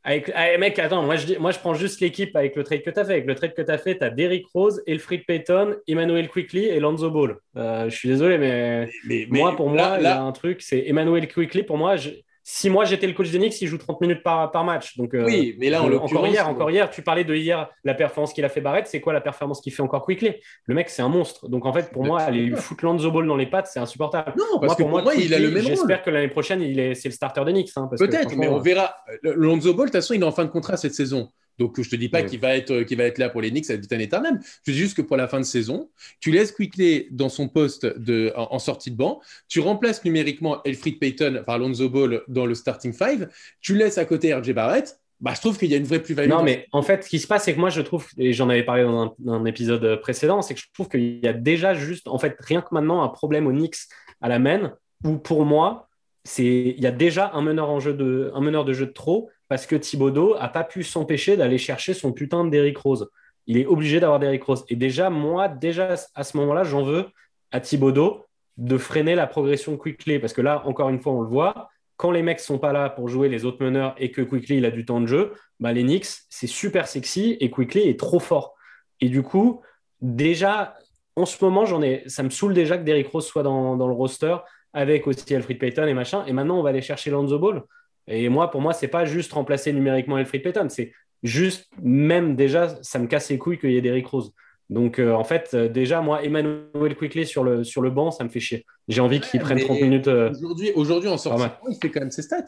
avec, ah, mec, attends, moi je, moi je prends juste l'équipe avec le trade que tu as fait. Avec le trade que tu as fait, tu as Derrick Rose, Elfrid Payton, Emmanuel Quickly et Lonzo Ball. Euh, je suis désolé, mais, moi, pour moi, il y a un truc, c'est Emmanuel Quickly. Pour moi, je, si moi j'étais le coach d'Enix, il joue 30 minutes par, par match. Donc, euh, oui, mais là, encore hier, encore hier, tu parlais de hier, la performance qu'il a fait Barrett. C'est quoi la performance qu'il fait encore Quickly? Le mec, c'est un monstre. Donc en fait, pour moi, aller foutre Lonzo Ball dans les pattes, c'est insupportable. Non, parce que pour moi, il a le même J'espère que l'année prochaine, il est, c'est le starter d'Enix. Hein, Peut-être, mais on verra. Lonzo Ball, de toute façon, il est en fin de contrat cette saison. Donc, je ne te dis pas qu'il va, être, va être là pour les Knicks à un éternel. Je dis juste que pour la fin de saison, tu laisses Quickly dans son poste de, en, sortie de banc. Tu remplaces numériquement Elfrid Payton par Lonzo Ball dans le starting five. Tu laisses à côté RJ Barrett. Bah, je trouve qu'il y a une vraie plus-value. Non, mais en fait, ce qui se passe, c'est que moi, je trouve, et j'en avais parlé dans un, épisode précédent, c'est que je trouve qu'il y a déjà juste, en fait, rien que maintenant, un problème aux Knicks à la main, où pour moi, il y a déjà un meneur, en jeu de, un meneur de jeu de trop parce que Thibodeau a pas pu s'empêcher d'aller chercher son putain de Derrick Rose. Il est obligé d'avoir Derrick Rose. Et déjà, moi, déjà à ce moment-là, j'en veux à Thibodeau de freiner la progression Quickly. Parce que là, encore une fois, on le voit, quand les mecs sont pas là pour jouer les autres meneurs et que Quickly il a du temps de jeu, bah, les Knicks, c'est super sexy et Quickly est trop fort. Et du coup, déjà, en ce moment, j'en ai, ça me saoule déjà que Derrick Rose soit dans, dans le roster avec aussi Alfred Payton et machin. Et maintenant, on va aller chercher Lonzo Ball. Et moi, pour moi, c'est pas juste remplacer numériquement Elfrid Payton, c'est juste, même déjà, ça me casse les couilles qu'il y ait Derrick Rose. Donc, euh, en fait, euh, déjà, moi, Emmanuel Quickly sur le, sur le banc, ça me fait chier. J'ai envie qu'il prenne 30 minutes. Euh, aujourd'hui, aujourd'hui, en sortie, il fait quand même ses stats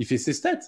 il fait ses stats.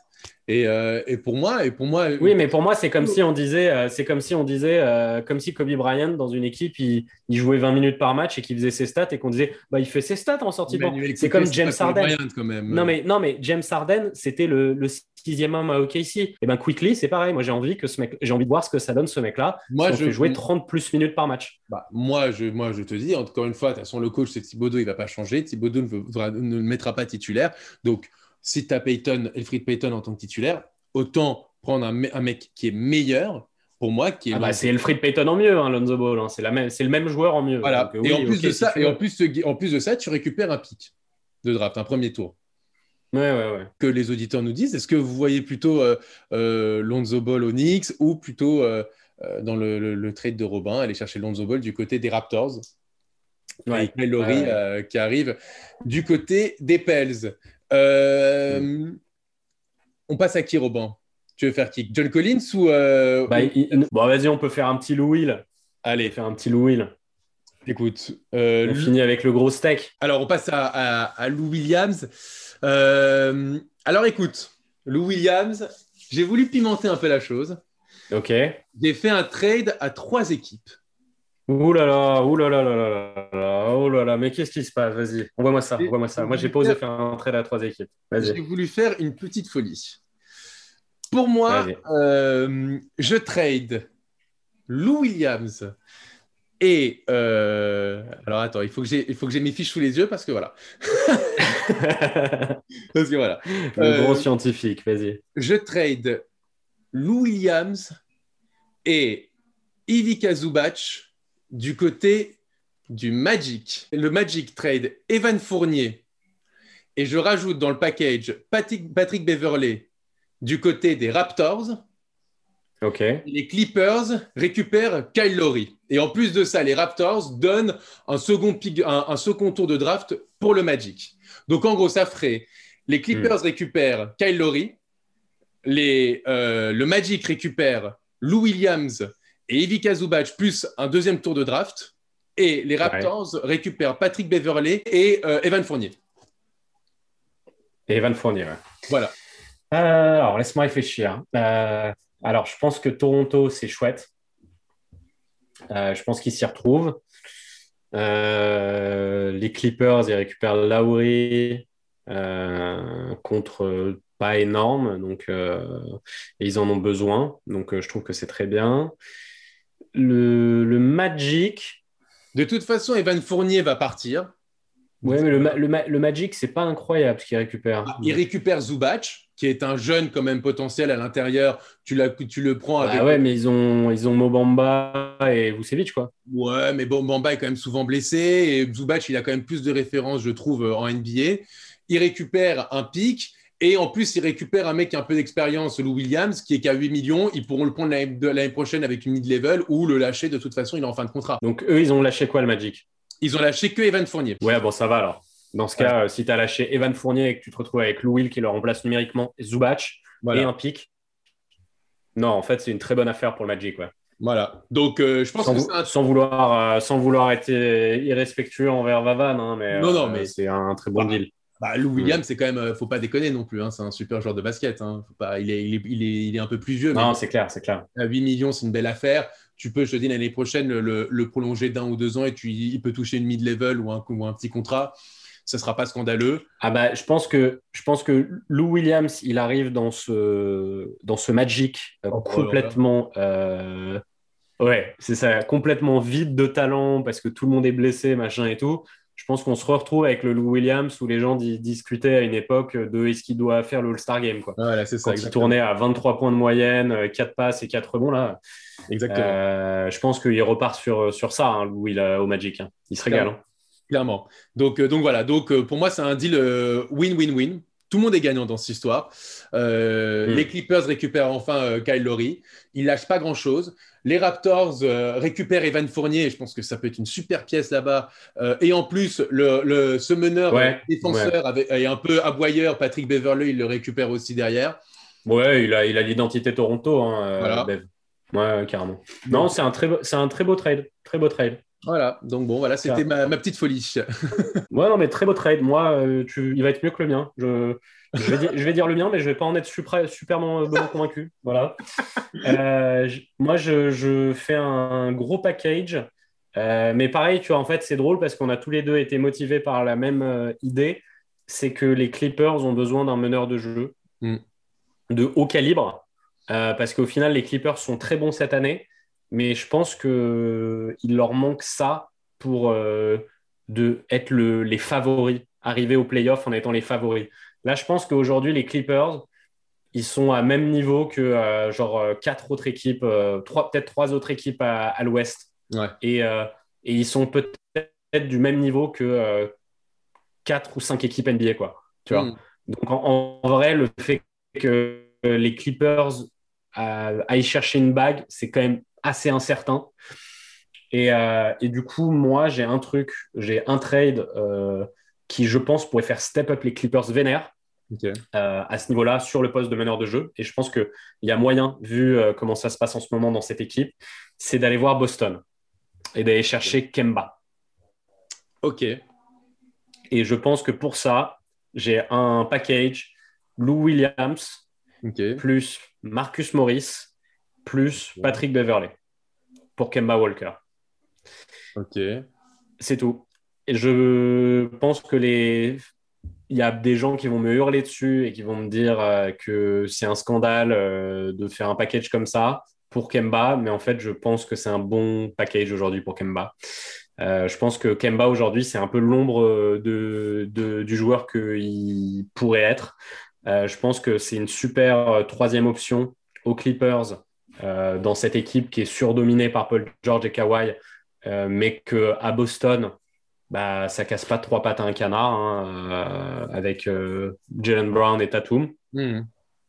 Et, euh, et, pour moi, et pour moi. Oui, mais pour moi, c'est comme si on disait, euh, c'est comme si on disait, euh, comme si Kobe Bryant dans une équipe, il, il, jouait 20 minutes par match et qu'il faisait ses stats et qu'on disait, bah, il fait ses stats en sortie de. C'est comme James Harden. Quand même. Non mais non mais James Harden, c'était le, le sixième homme à OKC. Et ben Quickly, c'est pareil. Moi, j'ai envie que ce mec, j'ai envie de voir ce que ça donne ce mec-là. Moi, je jouer 30 plus minutes par match. Bah, moi, je, moi, je te dis encore une fois, de toute façon, le coach c'est Thibodeau, il va pas changer. Thibodeau ne, ne le mettra pas titulaire. Donc si tu as Payton, Elfried Payton en tant que titulaire, autant prendre un, mec qui est meilleur pour moi. Qui est ah bah, c'est Elfried Payton en mieux, hein, Lonzo Ball. Hein. C'est, le même joueur en mieux. Voilà. Euh, et, en plus de ça, et en, plus, en plus de ça, tu récupères un pic de draft, un premier tour. Ouais, ouais, ouais. Que les auditeurs nous disent. Est-ce que vous voyez plutôt euh, euh, Lonzo Ball au Knicks ou plutôt dans le, trade de Robin, aller chercher Lonzo Ball du côté des Raptors? Avec Kyle qui arrive du côté des Pels. Euh, on passe à qui, Robin? Tu veux faire qui? John Collins ou. Euh, bah, bon, vas-y, on peut faire un petit Lou Will. Allez, faire un petit Lou Will. Écoute. Euh, on finit avec le gros steak. Alors, on passe à, Lou Williams. alors, écoute, Lou Williams, j'ai voulu pimenter un peu la chose. Ok. J'ai fait un trade à trois équipes. Ouh là là, ouh là là là là là, oh là là, mais qu'est-ce qui se passe? Vas-y, envoie-moi ça, envoie-moi ça. Moi, j'ai pas osé faire un trade à trois équipes. J'ai voulu faire une petite folie. Pour moi, euh, je trade Lou Williams et euh, alors attends, il faut que j'ai il faut que j'ai mes fiches sous les yeux parce que voilà. parce que voilà. Le gros euh, scientifique, vas-y. Je trade Lou Williams et Ivica Zubac du côté du Magic. Le Magic trade Evan Fournier et je rajoute dans le package Patrick, Beverley du côté des Raptors. Ok. Les Clippers récupèrent Kyle Lowry. Et en plus de ça, les Raptors donnent un second, un, second tour de draft pour le Magic. Donc en gros, ça ferait les Clippers hmm. récupèrent Kyle Lowry, les, euh, le Magic récupère Lou Williams et Ivica Zubac plus un deuxième tour de draft. Et les Raptors récupèrent Patrick Beverley et euh, Evan Fournier. Et Evan Fournier, Voilà. Euh, alors, laisse-moi réfléchir. Euh, alors, je pense que Toronto, c'est chouette. je pense qu'ils s'y retrouvent. les Clippers, ils récupèrent Lowry contre pas énorme, donc ils en ont besoin. Donc je trouve que c'est très bien. Le, le Magic. De toute façon, Evan Fournier va partir. Oui, mais le, le, Magic, c'est pas incroyable ce qu'il récupère. Ah, il récupère Zubac, qui est un jeune quand même potentiel à l'intérieur. Tu, tu le prends bah avec. Ah ouais, mais ils ont, ils ont Mobamba et Vucevic, quoi. Ouais, mais Mobamba est quand même souvent blessé et Zubac, il a quand même plus de références, je trouve, en NBA. Il récupère un pic. Et en plus, il récupère un mec qui a un peu d'expérience, Lou Williams, qui est qu'à 8 millions. Ils pourront le prendre l'année prochaine avec une mid-level ou le lâcher. De toute façon, il est en fin de contrat. Donc, eux, ils ont lâché quoi, le Magic? Ils ont lâché que Evan Fournier. Ouais, bon, ça va alors. Dans ce cas, euh, si tu as lâché Evan Fournier et que tu te retrouves avec Lou Will qui le remplace numériquement, Zubac et un pic, non, en fait, c'est une très bonne affaire pour le Magic. Ouais. Voilà. Donc, euh, je pense sans, que sans vouloir, euh, sans vouloir être irrespectueux envers Vavan, hein, mais, non, non, mais c'est un très bon deal. Bah, Lou Williams, c'est quand même, faut pas déconner non plus. Hein, c'est un super joueur de basket. Hein. Faut pas, il, est, il, est, il, est, un peu plus vieux. Non, c'est clair, c'est clair. À 8 millions, c'est une belle affaire tu peux, je te dis, l'année prochaine, le, prolonger d'un ou deux ans et tu, il peut toucher une mid-level ou un, ou un petit contrat. Ce ne sera pas scandaleux. Ah bah, je pense que je pense que Lou Williams, il arrive dans ce dans ce Magic euh, oh, complètement. Euh, ouais, c'est ça, complètement vide de talent parce que tout le monde est blessé, machin et tout je pense qu'on se retrouve avec le Lou Williams où les gens discutaient à une époque de est-ce qu'il doit faire le All-Star Game. Quoi. c'est ça, Quand il tournait à 23 points de moyenne, 4 euh, passes et 4 rebonds. Là, exactement. Euh, je pense qu'il repart sur, sur ça, hein, Lou, il, au Magic. Hein. Il se régale. Hein. Clairement. Donc, euh, donc voilà. Donc, pour moi, c'est un deal win-win-win. Tout le monde est gagnant dans cette histoire. Hmm. Les Clippers récupèrent enfin Kyle Lowry. Ils lâchent pas grand-chose. Les Raptors euh, récupèrent Evan Fournier, je pense que ça peut être une super pièce là-bas. Euh, et en plus, le, ce meneur défenseur avec, et un peu aboyeur, Patrick Beverley, il le récupère aussi derrière. Ouais, il a il a l'identité Toronto, hein, euh, voilà. Ouais, carrément. Non, c'est un, très beau, un très beau trade. Très beau trade. Voilà, donc bon, voilà, c'était ma, ma, petite folie. ouais, non, mais très beau trade. Moi, tu, il va être mieux que le mien. Je, je, vais dire, le mien, mais je ne vais pas en être super, superment convaincu. Voilà. Euh, moi, je, fais un gros package. Euh, mais pareil, tu vois, en fait, c'est drôle parce qu'on a tous les deux été motivés par la même euh, idée. C'est que les Clippers ont besoin d'un meneur de jeu mm. de haut calibre. parce qu'au final, les Clippers sont très bons cette année. Mais je pense qu'il leur manque ça pour de être les favoris, arriver au playoff en étant les favoris. Là, je pense qu'aujourd'hui, les Clippers, ils sont à même niveau que euh, genre euh, quatre autres équipes, euh, peut-être trois autres équipes à, l'ouest. Et, et, ils sont peut-être du même niveau que quatre ou cinq équipes NBA, quoi. Tu vois. Hmm. Donc en, vrai, le fait que les Clippers aillent chercher une bague, c'est quand même assez incertain. Et, et du coup, moi, j'ai un truc, j'ai un trade qui, je pense, pourrait faire step up les Clippers vénères euh, à ce niveau-là sur le poste de meneur de jeu. Et je pense qu'il y a moyen, vu euh, comment ça se passe en ce moment dans cette équipe, c'est d'aller voir Boston et d'aller chercher Kemba. Ok. Et je pense que pour ça, j'ai un package Lou Williams plus Marcus Morris plus Patrick Beverley pour Kemba Walker. Ok. C'est tout. Je pense que les. Il y a des gens qui vont me hurler dessus et qui vont me dire euh, que c'est un scandale euh, de faire un package comme ça pour Kemba, mais en fait, je pense que c'est un bon package aujourd'hui pour Kemba. Euh, je pense que Kemba aujourd'hui, c'est un peu l'ombre de, du joueur qu'il pourrait être. je pense que c'est une super troisième option aux Clippers dans cette équipe qui est surdominée par Paul George et Kawhi, mais qu'à Boston, bah, ça casse pas trois pattes à un canard hein, euh, avec euh, Jalen Brown et Tatum. Hmm.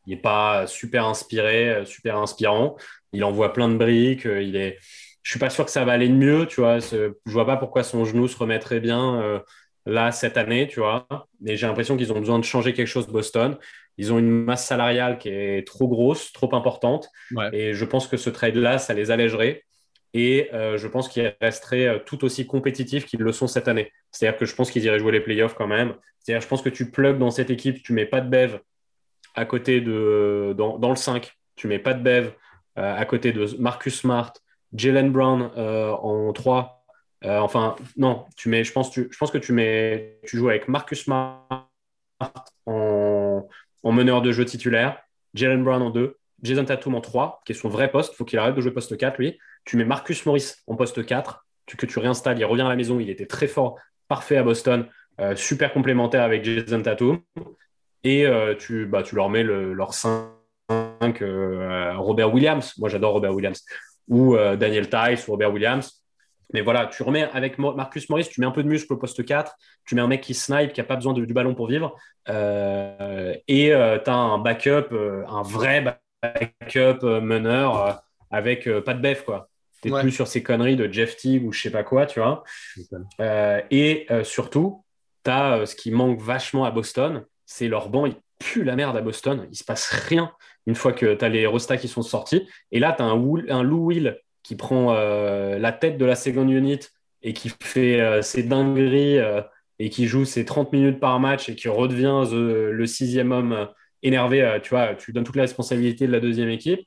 Il n'est pas super inspiré, euh, super inspirant. Il envoie plein de briques. Il est... Je suis pas sûr que ça va aller de mieux, tu vois. Je vois pas pourquoi son genou se remettrait bien là cette année, tu vois. Mais j'ai l'impression qu'ils ont besoin de changer quelque chose Boston. Ils ont une masse salariale qui est trop grosse, trop importante. Et je pense que ce trade-là, ça les allégerait et euh, je pense qu'ils resteraient euh, tout aussi compétitifs qu'ils le sont cette année. C'est-à-dire que je pense qu'ils iraient jouer les playoffs quand même. C'est-à-dire je pense que tu plugs dans cette équipe, tu mets pas de Bev à côté de dans, le 5, tu mets pas de Bev euh, à côté de Marcus Smart, Jalen Brown en 3. enfin, non, tu mets, je, pense, tu, que tu, mets, tu joues avec Marcus Smart en, en meneur de jeu titulaire, Jalen Brown en 2, Jason Tatum en 3, qui est son vrai poste. Il faut qu'il arrête de jouer poste 4, lui. Tu mets Marcus Morris en poste 4, que tu réinstalles. Il revient à la maison. Il était très fort, parfait à Boston, euh, super complémentaire avec Jason Tatum. Et euh, tu, bah, tu leur mets le, leur 5, euh, Robert Williams. Moi, j'adore Robert Williams. Ou Daniel Tice ou Robert Williams. Mais voilà, tu remets avec Marcus Morris, tu mets un peu de muscle au poste 4, tu mets un mec qui snipe, qui n'a pas besoin du ballon pour vivre, et tu as un backup, un vrai backup meneur avec pas de bef, quoi. T'es plus sur ces conneries de Jeff Teague ou je sais pas quoi, tu vois. et surtout, tu as ce qui manque vachement à Boston, c'est leur banc, il pue la merde à Boston. Il se passe rien une fois que tu as les Rostas qui sont sortis. Et là, tu as un, un, Lou Will qui prend la tête de la second unit et qui fait ses dingueries et qui joue ses 30 minutes par match et qui redevient le sixième homme énervé, euh, tu vois, tu donnes toute la responsabilité de la deuxième équipe,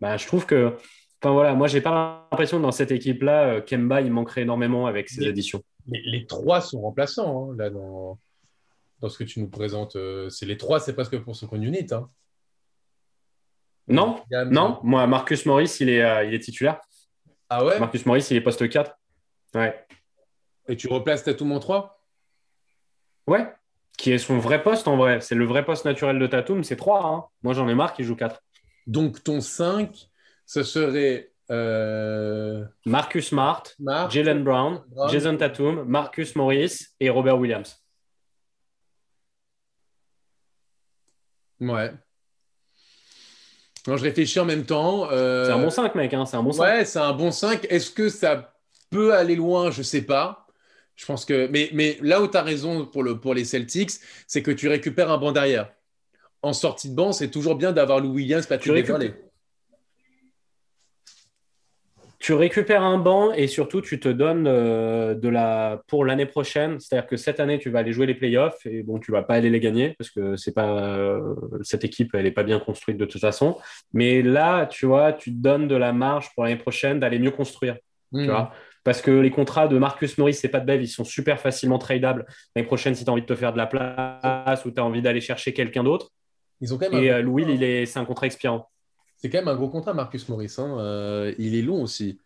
bah, je trouve que, enfin voilà, moi j'ai pas l'impression que dans cette équipe-là, euh, Kemba il manquerait énormément avec ses additions. Mais les trois sont remplaçants hein, là dans, dans ce que tu nous présentes. Euh, c'est les trois, c'est presque pour ce qu'on unit. Hein. Non, non, moi Marcus Morris il est, il est titulaire. Ah ouais? Marcus Morris il est poste 4. Ouais. Et tu replaces Tatum en 3 Ouais, qui est son vrai poste en vrai. C'est le vrai poste naturel de Tatum, c'est 3. Hein. Moi, j'en ai marre qu'il joue 4. Donc, ton 5, ce serait. Euh, Marcus Smart, Jalen Brown, Jason Tatum, Marcus Morris et Robert Williams. Ouais. Non, je réfléchis en même temps. Euh, c'est un bon 5, mec. Hein. C'est un bon 5. Ouais, c'est un bon 5. Est-ce que ça peut aller loin? Je sais pas. Je pense que. Mais, mais là où tu as raison pour, le, pour les Celtics, c'est que tu récupères un banc derrière. En sortie de banc, c'est toujours bien d'avoir Lou Williams, Patrick Beverley. Tu récupères un banc et surtout tu te donnes euh, de la pour l'année prochaine. C'est-à-dire que cette année tu vas aller jouer les playoffs et bon tu vas pas aller les gagner parce que c'est pas euh, cette équipe elle est pas bien construite de toute façon. Mais là tu vois tu te donnes de la marge pour l'année prochaine d'aller mieux construire. Tu hmm. vois parce que les contrats de Marcus Morris et Pat Bev, ils sont super facilement tradables l'année prochaine si tu as envie de te faire de la place ou tu as envie d'aller chercher quelqu'un d'autre. Ils ont quand même et euh, Louis, il est, c'est un contrat expirant. C'est quand même un gros contrat, Marcus Morris. Hein. Euh, il est long aussi.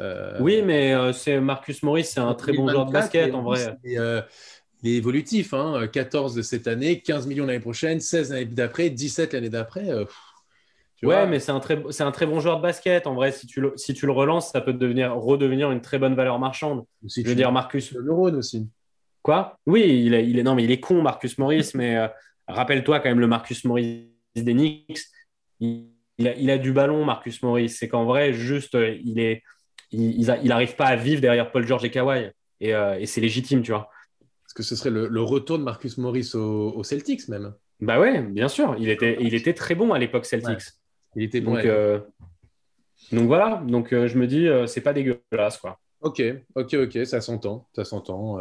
Euh, oui, mais c'est Marcus Morris, c'est un très bon joueur de basket en vrai. il est évolutif. Hein. 14 de cette année, 15 millions l'année prochaine, 16 l'année d'après, 17 l'année d'après ouais, mais c'est un, très, c'est un très bon joueur de basket. En vrai, si tu le, si tu le relances, ça peut devenir, redevenir une très bonne valeur marchande. je veux dire, Marcus. Neuron aussi. Quoi? Oui, il est, il est, non, mais il est con, Marcus Morris. mais euh, rappelle-toi quand même le Marcus Morris des Knicks. Il, il, a, du ballon, Marcus Morris. C'est qu'en vrai, juste, euh, il est, il, il, arrive pas à vivre derrière Paul George et Kawhi. Et, euh, et c'est légitime, tu vois. Est-ce que ce serait le, le retour de Marcus Morris aux, Celtics même Bah ouais, bien sûr. Il était, il était très bon à l'époque Celtics. Il était bon. Donc, euh, donc voilà, donc euh, je me dis, c'est pas dégueulasse, quoi. Ok, ok, ok, ça s'entend, ça s'entend,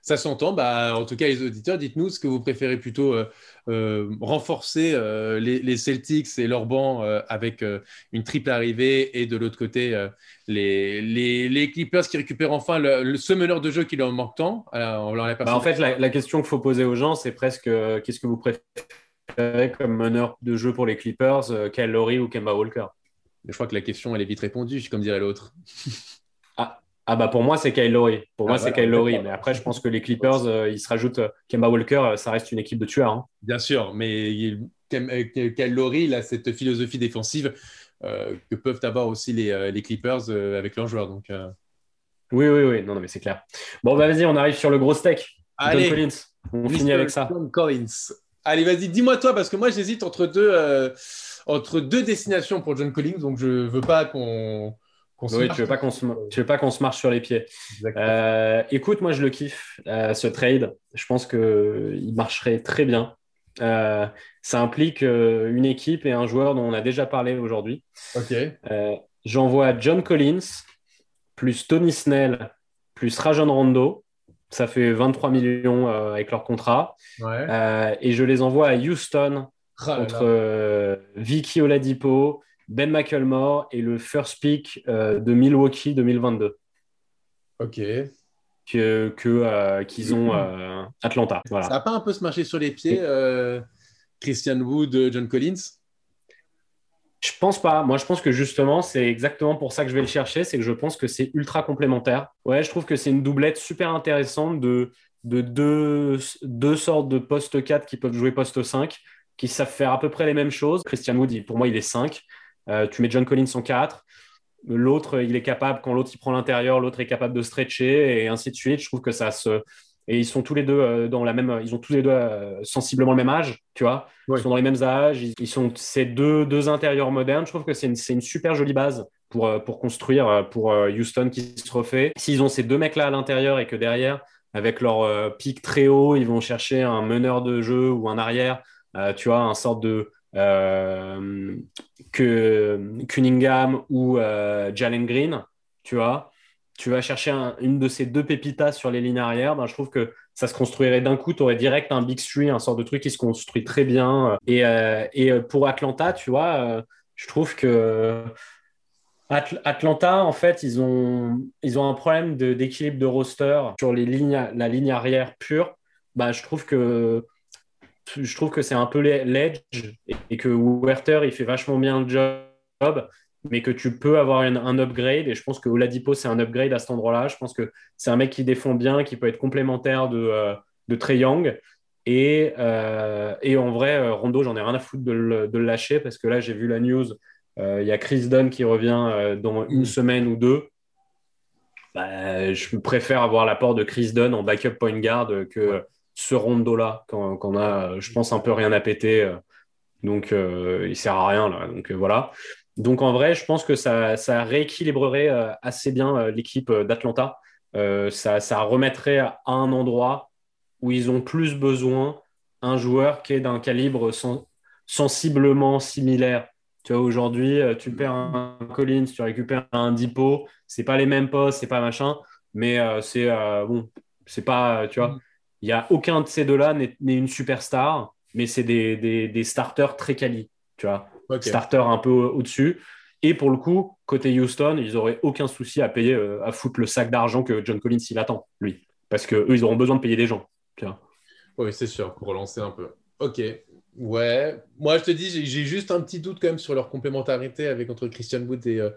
ça s'entend. Bah, en tout cas, les auditeurs, dites-nous ce que vous préférez plutôt renforcer les, Celtics et leur banc avec une triple arrivée et de l'autre côté les, les, Clippers qui récupèrent enfin le, ce meneur de jeu qui leur manque tant. Alors, bah, en fait, la, la question qu'il faut poser aux gens, c'est presque qu'est-ce que vous préférez comme meneur de jeu pour les Clippers, euh, Kyle Lowry ou Kemba Walker? Je crois que la question, elle est vite répondue, comme dirait l'autre. ah, ah, bah pour moi, c'est Kyle Lowry. Pour moi, ah, c'est Kyle Lowry. Mais après, je pense que les Clippers, euh, ils se rajoutent euh, Kemba Walker, ça reste une équipe de tueurs. Hein. Bien sûr, mais Kyle Lowry, il a cette philosophie défensive que peuvent avoir aussi les, les Clippers avec leurs joueurs. Donc, Oui, oui, oui. Non, non mais c'est clair. Bon, bah, vas-y, on arrive sur le gros steak. Allez, John Collins. On finit avec ça. John Collins. Allez, vas-y, dis-moi toi, parce que moi, j'hésite entre deux, euh, entre deux destinations pour John Collins, donc je veux pas qu'on. Oui, tu veux pas qu'on se, tu veux pas qu'on se marche sur les pieds. Euh, écoute, moi je le kiffe euh, ce trade. Je pense que il marcherait très bien. ça implique une équipe et un joueur dont on a déjà parlé aujourd'hui. Ok. J'envoie John Collins plus Tony Snell plus Rajon Rondo ça fait 23 millions euh, avec leur contrat. Euh, et je les envoie à Houston ah contre euh, Vicky Oladipo, Ben McElmore et le first pick de Milwaukee 2022. Ok. Que, que, qu'ils ont Atlanta. Ça n'a pas un peu se marcher sur les pieds, Christian Wood, John Collins? Je pense pas. Moi, je pense que justement, c'est exactement pour ça que je vais le chercher. C'est que je pense que c'est ultra complémentaire. Ouais, je trouve que c'est une doublette super intéressante de, de deux, deux sortes de poste 4 qui peuvent jouer poste 5, qui savent faire à peu près les mêmes choses. Christian Wood, pour moi, il est 5. Euh, tu mets John Collins en 4. L'autre, il est capable, quand l'autre il prend l'intérieur, l'autre est capable de stretcher et ainsi de suite. Je trouve que ça se, et ils sont tous les deux euh, dans la même, ils ont tous les deux euh, sensiblement le même âge, tu vois. Ils sont dans les mêmes âges. Ils, sont ces deux, deux intérieurs modernes. Je trouve que c'est une, une, super jolie base pour, pour construire pour Houston qui se refait. S'ils ont ces deux mecs-là à l'intérieur et que derrière, avec leur pic très haut, ils vont chercher un meneur de jeu ou un arrière, tu vois, un sorte de que Cunningham ou Jalen Green, tu vois tu vas chercher une de ces deux pépitas sur les lignes arrière, ben, je trouve que ça se construirait d'un coup. Tu aurais direct un Big Three, un sort de truc qui se construit très bien. Et, euh, et pour Atlanta, tu vois, euh, je trouve que Atlanta, en fait, ils ont, ils ont un problème d'équilibre de, roster sur les lignes, la ligne arrière pure. Ben, je trouve que je trouve que c'est un peu l'edge et que Werther, il fait vachement bien le job mais que tu peux avoir un upgrade. Et je pense que Oladipo, c'est un upgrade à cet endroit-là. Je pense que c'est un mec qui défend bien, qui peut être complémentaire de, euh, de Trey Young. Et, euh, et, en vrai, euh, Rondo, j'en ai rien à foutre de le, de le lâcher parce que là, j'ai vu la news. Il y a Chris Dunn qui revient dans une mm. semaine ou deux. Bah, je préfère avoir l'apport de Chris Dunn en backup point guard que ce Rondo-là, quand, on a, je pense, un peu rien à péter. Donc, il sert à rien. Là. Donc, voilà. Donc en vrai, je pense que ça, rééquilibrerait euh, assez bien euh, l'équipe euh, d'Atlanta. Ça, remettrait à un endroit où ils ont plus besoin un joueur qui est d'un calibre sensiblement similaire. Tu vois, aujourd'hui, tu perds un Collins, tu récupères un Dipo, c'est pas les mêmes postes, c'est pas machin, mais c'est bon, c'est pas, tu vois. Il y a aucun de ces deux-là n'est une superstar, mais c'est des, des, starters très quali, tu vois starter un peu au-dessus. Et pour le coup, côté Houston, ils n'auraient aucun souci à payer, euh, à foutre le sac d'argent que John Collins il attend, lui. Parce qu'eux, ils auront besoin de payer des gens. Oui, c'est sûr, pour relancer un peu. Ok, Ouais, moi je te dis, j'ai juste un petit doute quand même sur leur complémentarité avec entre Christian Wood et, euh,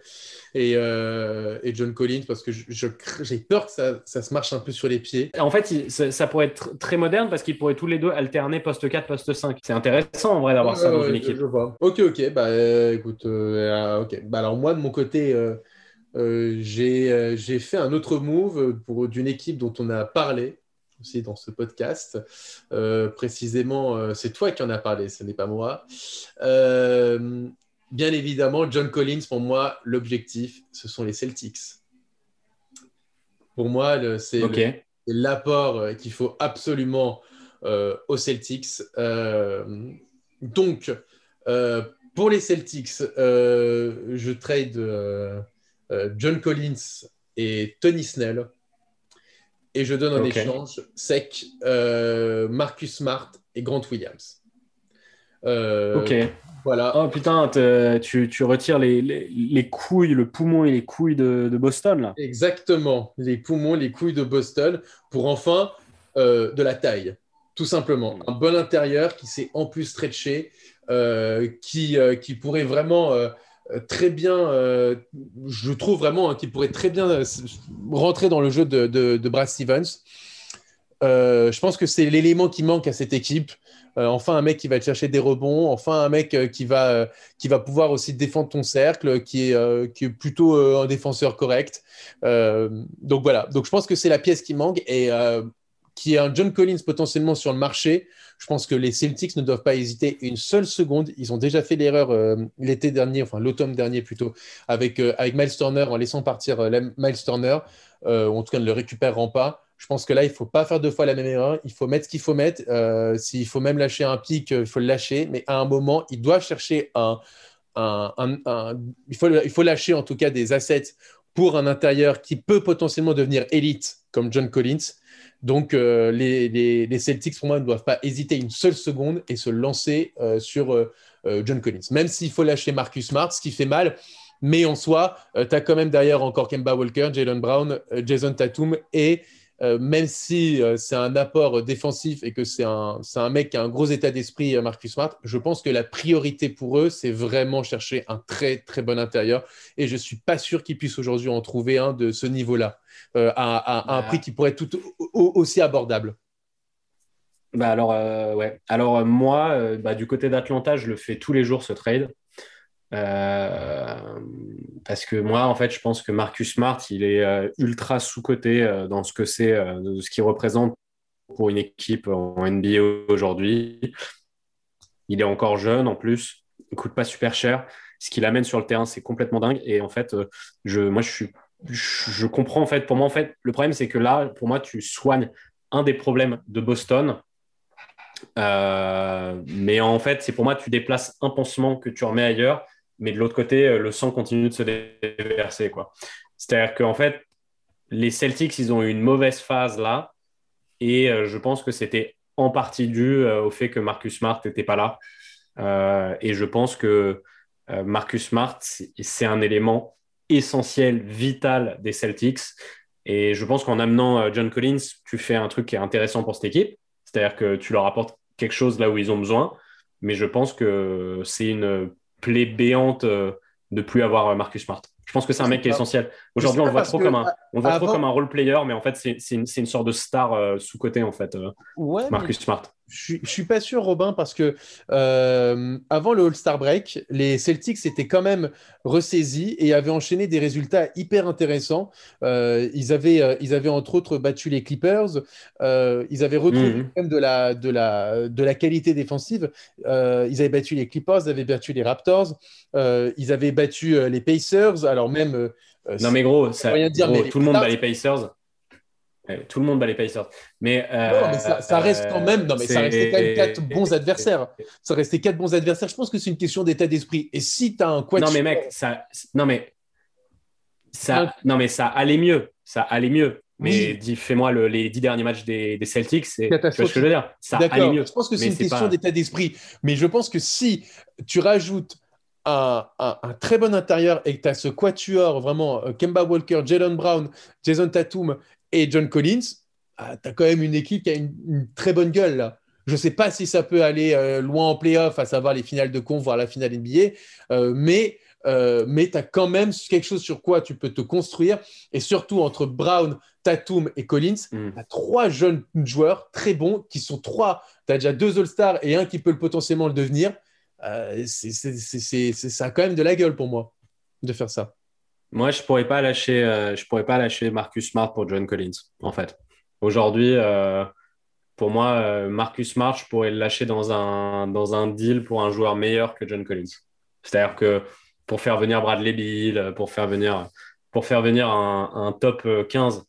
euh, et, John Collins parce que j'ai peur que ça, ça, se marche un peu sur les pieds. En fait, ça, pourrait être très moderne parce qu'ils pourraient tous les deux alterner poste 4, poste 5. C'est intéressant en vrai d'avoir ça dans une équipe. Ok, ok, bah écoute, euh, ok. Bah, alors moi de mon côté, j'ai fait un autre move d'une équipe dont on a parlé aussi dans ce podcast. Euh, précisément, euh, c'est toi qui en as parlé, ce n'est pas moi. Euh, bien évidemment, John Collins, pour moi, l'objectif, ce sont les Celtics. Pour moi, c'est l'apport qu'il faut absolument aux Celtics. donc, pour les Celtics, je trade John Collins et Tony Snell et je donne en échange Sec, euh, Marcus Smart et Grant Williams. Euh, ok. Voilà. Oh putain, tu, tu, retires les, les, couilles, le poumon et les couilles de, de, Boston, là. Exactement, les poumons, les couilles de Boston, pour enfin euh, de la taille, tout simplement. Un bon intérieur qui s'est en plus stretché, qui, qui pourrait vraiment très bien, euh, je trouve vraiment hein, qu'il pourrait très bien euh, rentrer dans le jeu de, Brad Stevens. je pense que c'est l'élément qui manque à cette équipe. enfin, un mec qui va chercher des rebonds. Enfin, un mec qui, va, qui va pouvoir aussi défendre ton cercle, qui est, qui est plutôt un défenseur correct. donc voilà. Donc je pense que c'est la pièce qui manque et qui est un John Collins potentiellement sur le marché. Je pense que les Celtics ne doivent pas hésiter une seule seconde. Ils ont déjà fait l'erreur euh, l'été dernier, enfin l'automne dernier plutôt, avec, euh, avec Miles Turner en laissant partir euh, Miles Turner, en tout cas ne le récupérant pas. Je pense que là, il ne faut pas faire deux fois la même erreur. Il faut mettre ce qu'il faut mettre. S'il faut même lâcher un pic, il faut le lâcher. Mais à un moment, il doit chercher un, il, faut, il faut lâcher en tout cas des assets pour un intérieur qui peut potentiellement devenir élite comme John Collins. Donc, les, Celtics, pour moi, ne doivent pas hésiter une seule seconde et se lancer sur John Collins. Même s'il faut lâcher Marcus Smart, ce qui fait mal, mais en soi, tu as quand même derrière encore Kemba Walker, Jalen Brown, Jason Tatum et euh, même si euh, c'est un apport défensif et que c'est un, un, mec qui a un gros état d'esprit, euh, Marcus Smart, je pense que la priorité pour eux, c'est vraiment chercher un très très bon intérieur. Et je ne suis pas sûr qu'ils puissent aujourd'hui en trouver un de ce niveau-là, à, un prix qui pourrait être tout aussi abordable. Bah alors, ouais. alors moi, bah, du côté d'Atlanta, je le fais tous les jours ce trade. Euh, parce que moi, en fait, je pense que Marcus Smart, il est euh, ultra sous-coté euh, dans ce que c'est, ce qu'il représente pour une équipe en NBA aujourd'hui. Il est encore jeune en plus, il coûte pas super cher. Ce qu'il amène sur le terrain, c'est complètement dingue. Et en fait, je, moi, je suis, je, comprends en fait. Pour moi, en fait, le problème, c'est que là, pour moi, tu soignes un des problèmes de Boston mais en fait, c'est pour moi, tu déplaces un pansement que tu remets ailleurs mais de l'autre côté, euh, le sang continue de se déverser. C'est-à-dire qu'en fait, les Celtics, ils ont eu une mauvaise phase là, et euh, je pense que c'était en partie dû euh, au fait que Marcus Smart n'était pas là. et je pense que Marcus Smart, c'est un élément essentiel, vital des Celtics. Et je pense qu'en amenant John Collins, tu fais un truc qui est intéressant pour cette équipe. C'est-à-dire que tu leur apportes quelque chose là où ils ont besoin. Mais je pense que c'est une plaie béante euh, de plus avoir euh, Marcus Smart. Je pense que c'est un mec qui est essentiel. Aujourd'hui, on le voit trop comme un, on voit trop comme un role player, mais en fait, c'est une, une, sorte de star euh, sous côté en fait. Marcus Smart. Je ne suis pas sûr, Robin, parce que euh, avant le All-Star Break, les Celtics étaient quand même ressaisis et avaient enchaîné des résultats hyper intéressants. Euh, ils, avaient, euh, ils avaient entre autres battu les Clippers. ils avaient retrouvé quand même de la, de, la, de la qualité défensive. ils avaient battu les Clippers, ils avaient battu les Raptors. ils avaient battu les Pacers. Alors même. Non, mais gros, ça, tout le monde bat les Pacers. Tout le monde bat les Pacers. Mais, mais ça, reste quand même. Non, mais ça restait quand même quatre bons adversaires. Ça restait quatre bons adversaires. Je pense que c'est une question d'état d'esprit. Et si tu as un quatuor... Non, mais mec, ça. Non, mais. Ça... Non, mais ça allait mieux. Ça allait mieux. Mais fais-moi les dix derniers matchs des, Celtics, c'est ce que je veux dire? Ça allait mieux. Je pense que c'est une question d'état d'esprit. Mais je pense que si tu rajoutes un, un, très bon intérieur et que tu as ce quatuor, vraiment, euh, Kemba Walker, Jalen Brown, Jason Tatum et John Collins, ah, tu as quand même une équipe qui a une, très bonne gueule. Là. Je ne sais pas si ça peut aller euh, loin en playoff, à savoir les finales de con, voire la finale NBA, euh, mais, euh, mais tu as quand même quelque chose sur quoi tu peux te construire. Et surtout, entre Brown, Tatum et Collins, mm. tu as trois jeunes joueurs très bons qui sont trois. Tu as déjà deux All-Stars et un qui peut potentiellement le devenir. C'est, ça a quand même de la gueule pour moi de faire ça. Moi, je pourrais pas lâcher, euh, je pourrais pas lâcher Marcus Smart pour John Collins, en fait. Aujourd'hui, euh, pour moi, euh, Marcus Smart, je pourrais le lâcher dans un, dans un deal pour un joueur meilleur que John Collins. C'est-à-dire que pour faire venir Bradley Bill, pour faire venir, pour faire venir un, top 15,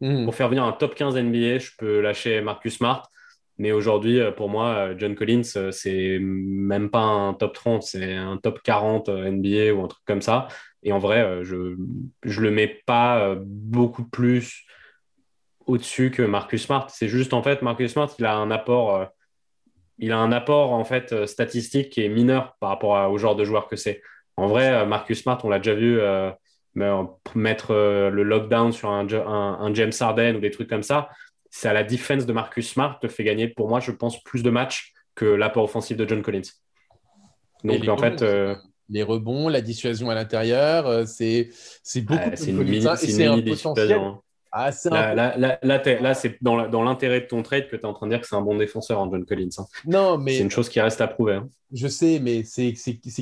hmm. pour faire venir un top 15 NBA, je peux lâcher Marcus Smart. Mais aujourd'hui, pour moi, John Collins, c'est même pas un top 30, c'est un top 40 NBA ou un truc comme ça. Et en vrai, euh, je ne le mets pas euh, beaucoup plus au-dessus que Marcus Smart. C'est juste, en fait, Marcus Smart, il a un apport, euh, il a un apport en fait, statistique qui est mineur par rapport au genre de joueur que c'est. En vrai, Marcus Smart, on l'a déjà vu mettre le lockdown sur un, un, James Harden ou des trucs comme ça. C'est à la défense de Marcus Smart te fait gagner, pour moi, je pense, plus de matchs que l'apport offensif de John Collins. Donc, en fait les rebonds, la dissuasion à l'intérieur, euh, c'est beaucoup ah, C'est une mini, dissuasion. Ah, là, là, c'est dans, l'intérêt de ton trade que tu es en train de dire que c'est un bon défenseur, hein, John Collins. Hein. Non, mais. C'est une chose qui reste à prouver. Hein. Je sais, mais c'est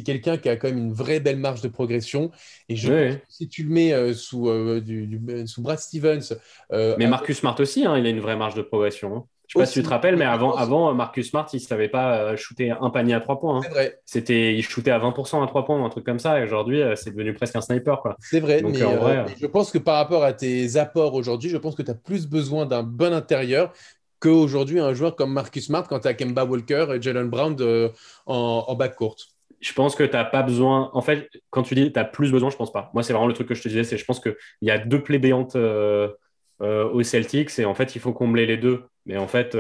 quelqu'un qui a quand même une vraie belle marge de progression. Et je si tu le mets euh, sous, euh, du, sous Brad Stevens. mais Marcus Smart aussi, il a une vraie marge de progression. Je sais pas si tu te rappelles, mais avant, avant Marcus Smart, il ne savait pas euh, shooter un panier à trois points. Hein. C'est vrai. C'était, il shootait à 20% à trois points, un truc comme ça. Et aujourd'hui, euh, c'est devenu presque un sniper. C'est vrai. mais, euh, je pense que par rapport à tes apports aujourd'hui, je pense que tu as plus besoin d'un bon intérieur qu'aujourd'hui un joueur comme Marcus Smart quand tu as Kemba Walker et Jalen Brown en, en backcourt. Je pense que tu n'as pas besoin. En fait, quand tu dis tu as plus besoin, je pense pas. Moi, c'est vraiment le truc que je te disais. C'est je pense qu'il y a deux plaies béantes aux Celtics et en fait, il faut combler les deux. Mais en fait,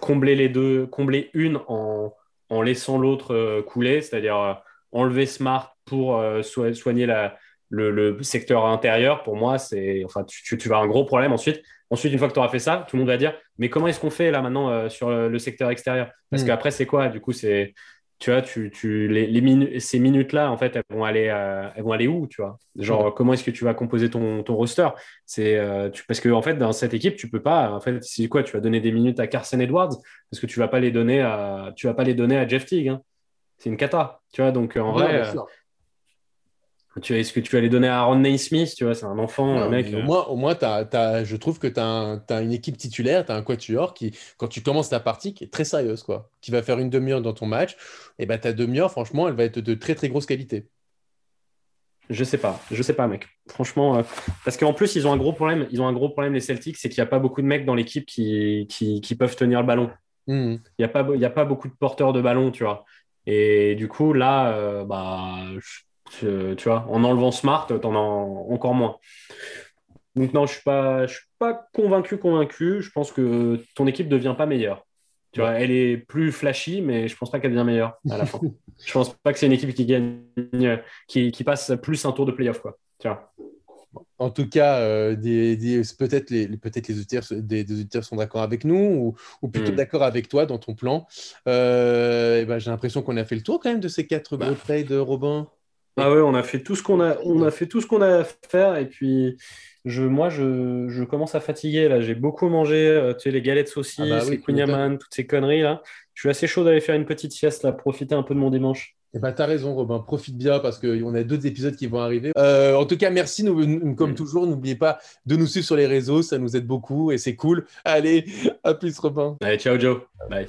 combler les deux, combler une en, en laissant l'autre couler, c'est-à-dire enlever Smart pour soigner la, le, secteur intérieur, pour moi, c'est, enfin, tu, tu, vas avoir un gros problème ensuite. Ensuite, une fois que tu auras fait ça, tout le monde va dire, mais comment est-ce qu'on fait là maintenant euh, sur le secteur extérieur? Parce hmm. qu'après, c'est quoi? Du coup, c'est, tu vois, tu, tu les, les ces minutes-là, en fait, elles vont aller, euh, elles vont aller où, tu vois? Genre, comment est-ce que tu vas composer ton, ton roster? C'est euh, parce que en fait, dans cette équipe, tu peux pas. En fait, c'est quoi Tu vas donner des minutes à Carson Edwards parce que tu vas pas les donner à, tu vas pas les donner à Jeff Teague. Hein. C'est une cata, tu vois? Donc en vrai. Est-ce que tu vas les donner à Aaron Naismith Tu vois, c'est un enfant, un mec. Au euh. moins, au moins je trouve que tu as, une équipe titulaire, tu as un quatuor qui, quand tu commences ta partie, qui est très sérieuse, quoi. Qui va faire une demi-heure dans ton match. Et ben, ta demi-heure, franchement, elle va être de très, très grosse qualité. Je sais pas, je sais pas, mec. Franchement, euh, parce qu'en plus, ils ont un gros problème. Ils ont un gros problème, les Celtics, c'est qu'il n'y a pas beaucoup de mecs dans l'équipe qui, qui, peuvent tenir le ballon. Hmm. Il n'y a, pas, il a pas beaucoup de porteurs de ballon, tu vois. Et du coup, là, euh, bah, tu, vois, en enlevant Smart, t'en as encore moins. Donc non, je suis pas, je suis pas convaincu, convaincu. Je pense que ton équipe ne devient pas meilleure. Tu vois, elle est plus flashy, mais je pense pas qu'elle devient meilleure à la fin. je pense pas que c'est une équipe qui gagne, qui, qui, passe plus un tour de playoff, quoi. Tu vois. En tout cas, euh, peut-être les, peut les auditeurs, des, auditeurs sont d'accord avec nous ou, plutôt hmm. d'accord avec toi dans ton plan. Euh, ben, J'ai l'impression qu'on a fait le tour quand même de ces quatre bah. gros trades, Robin. Ah ouais, on a fait tout ce qu'on a, on a fait tout ce qu'on a à faire et puis je, moi je, je commence à fatiguer là. J'ai beaucoup mangé, euh, tu sais les galettes saucisses, ah bah les kunyaman, toutes ces conneries là. Je suis assez chaud d'aller faire une petite sieste là, profiter un peu de mon dimanche. Eh ben, t'as raison, Robin. Profite bien parce qu'on a d'autres épisodes qui vont arriver. Euh, en tout cas, merci. Nous, comme toujours, n'oubliez pas de nous suivre sur les réseaux. Ça nous aide beaucoup et c'est cool. Allez, à plus, Robin. Allez, ciao, Joe. Bye.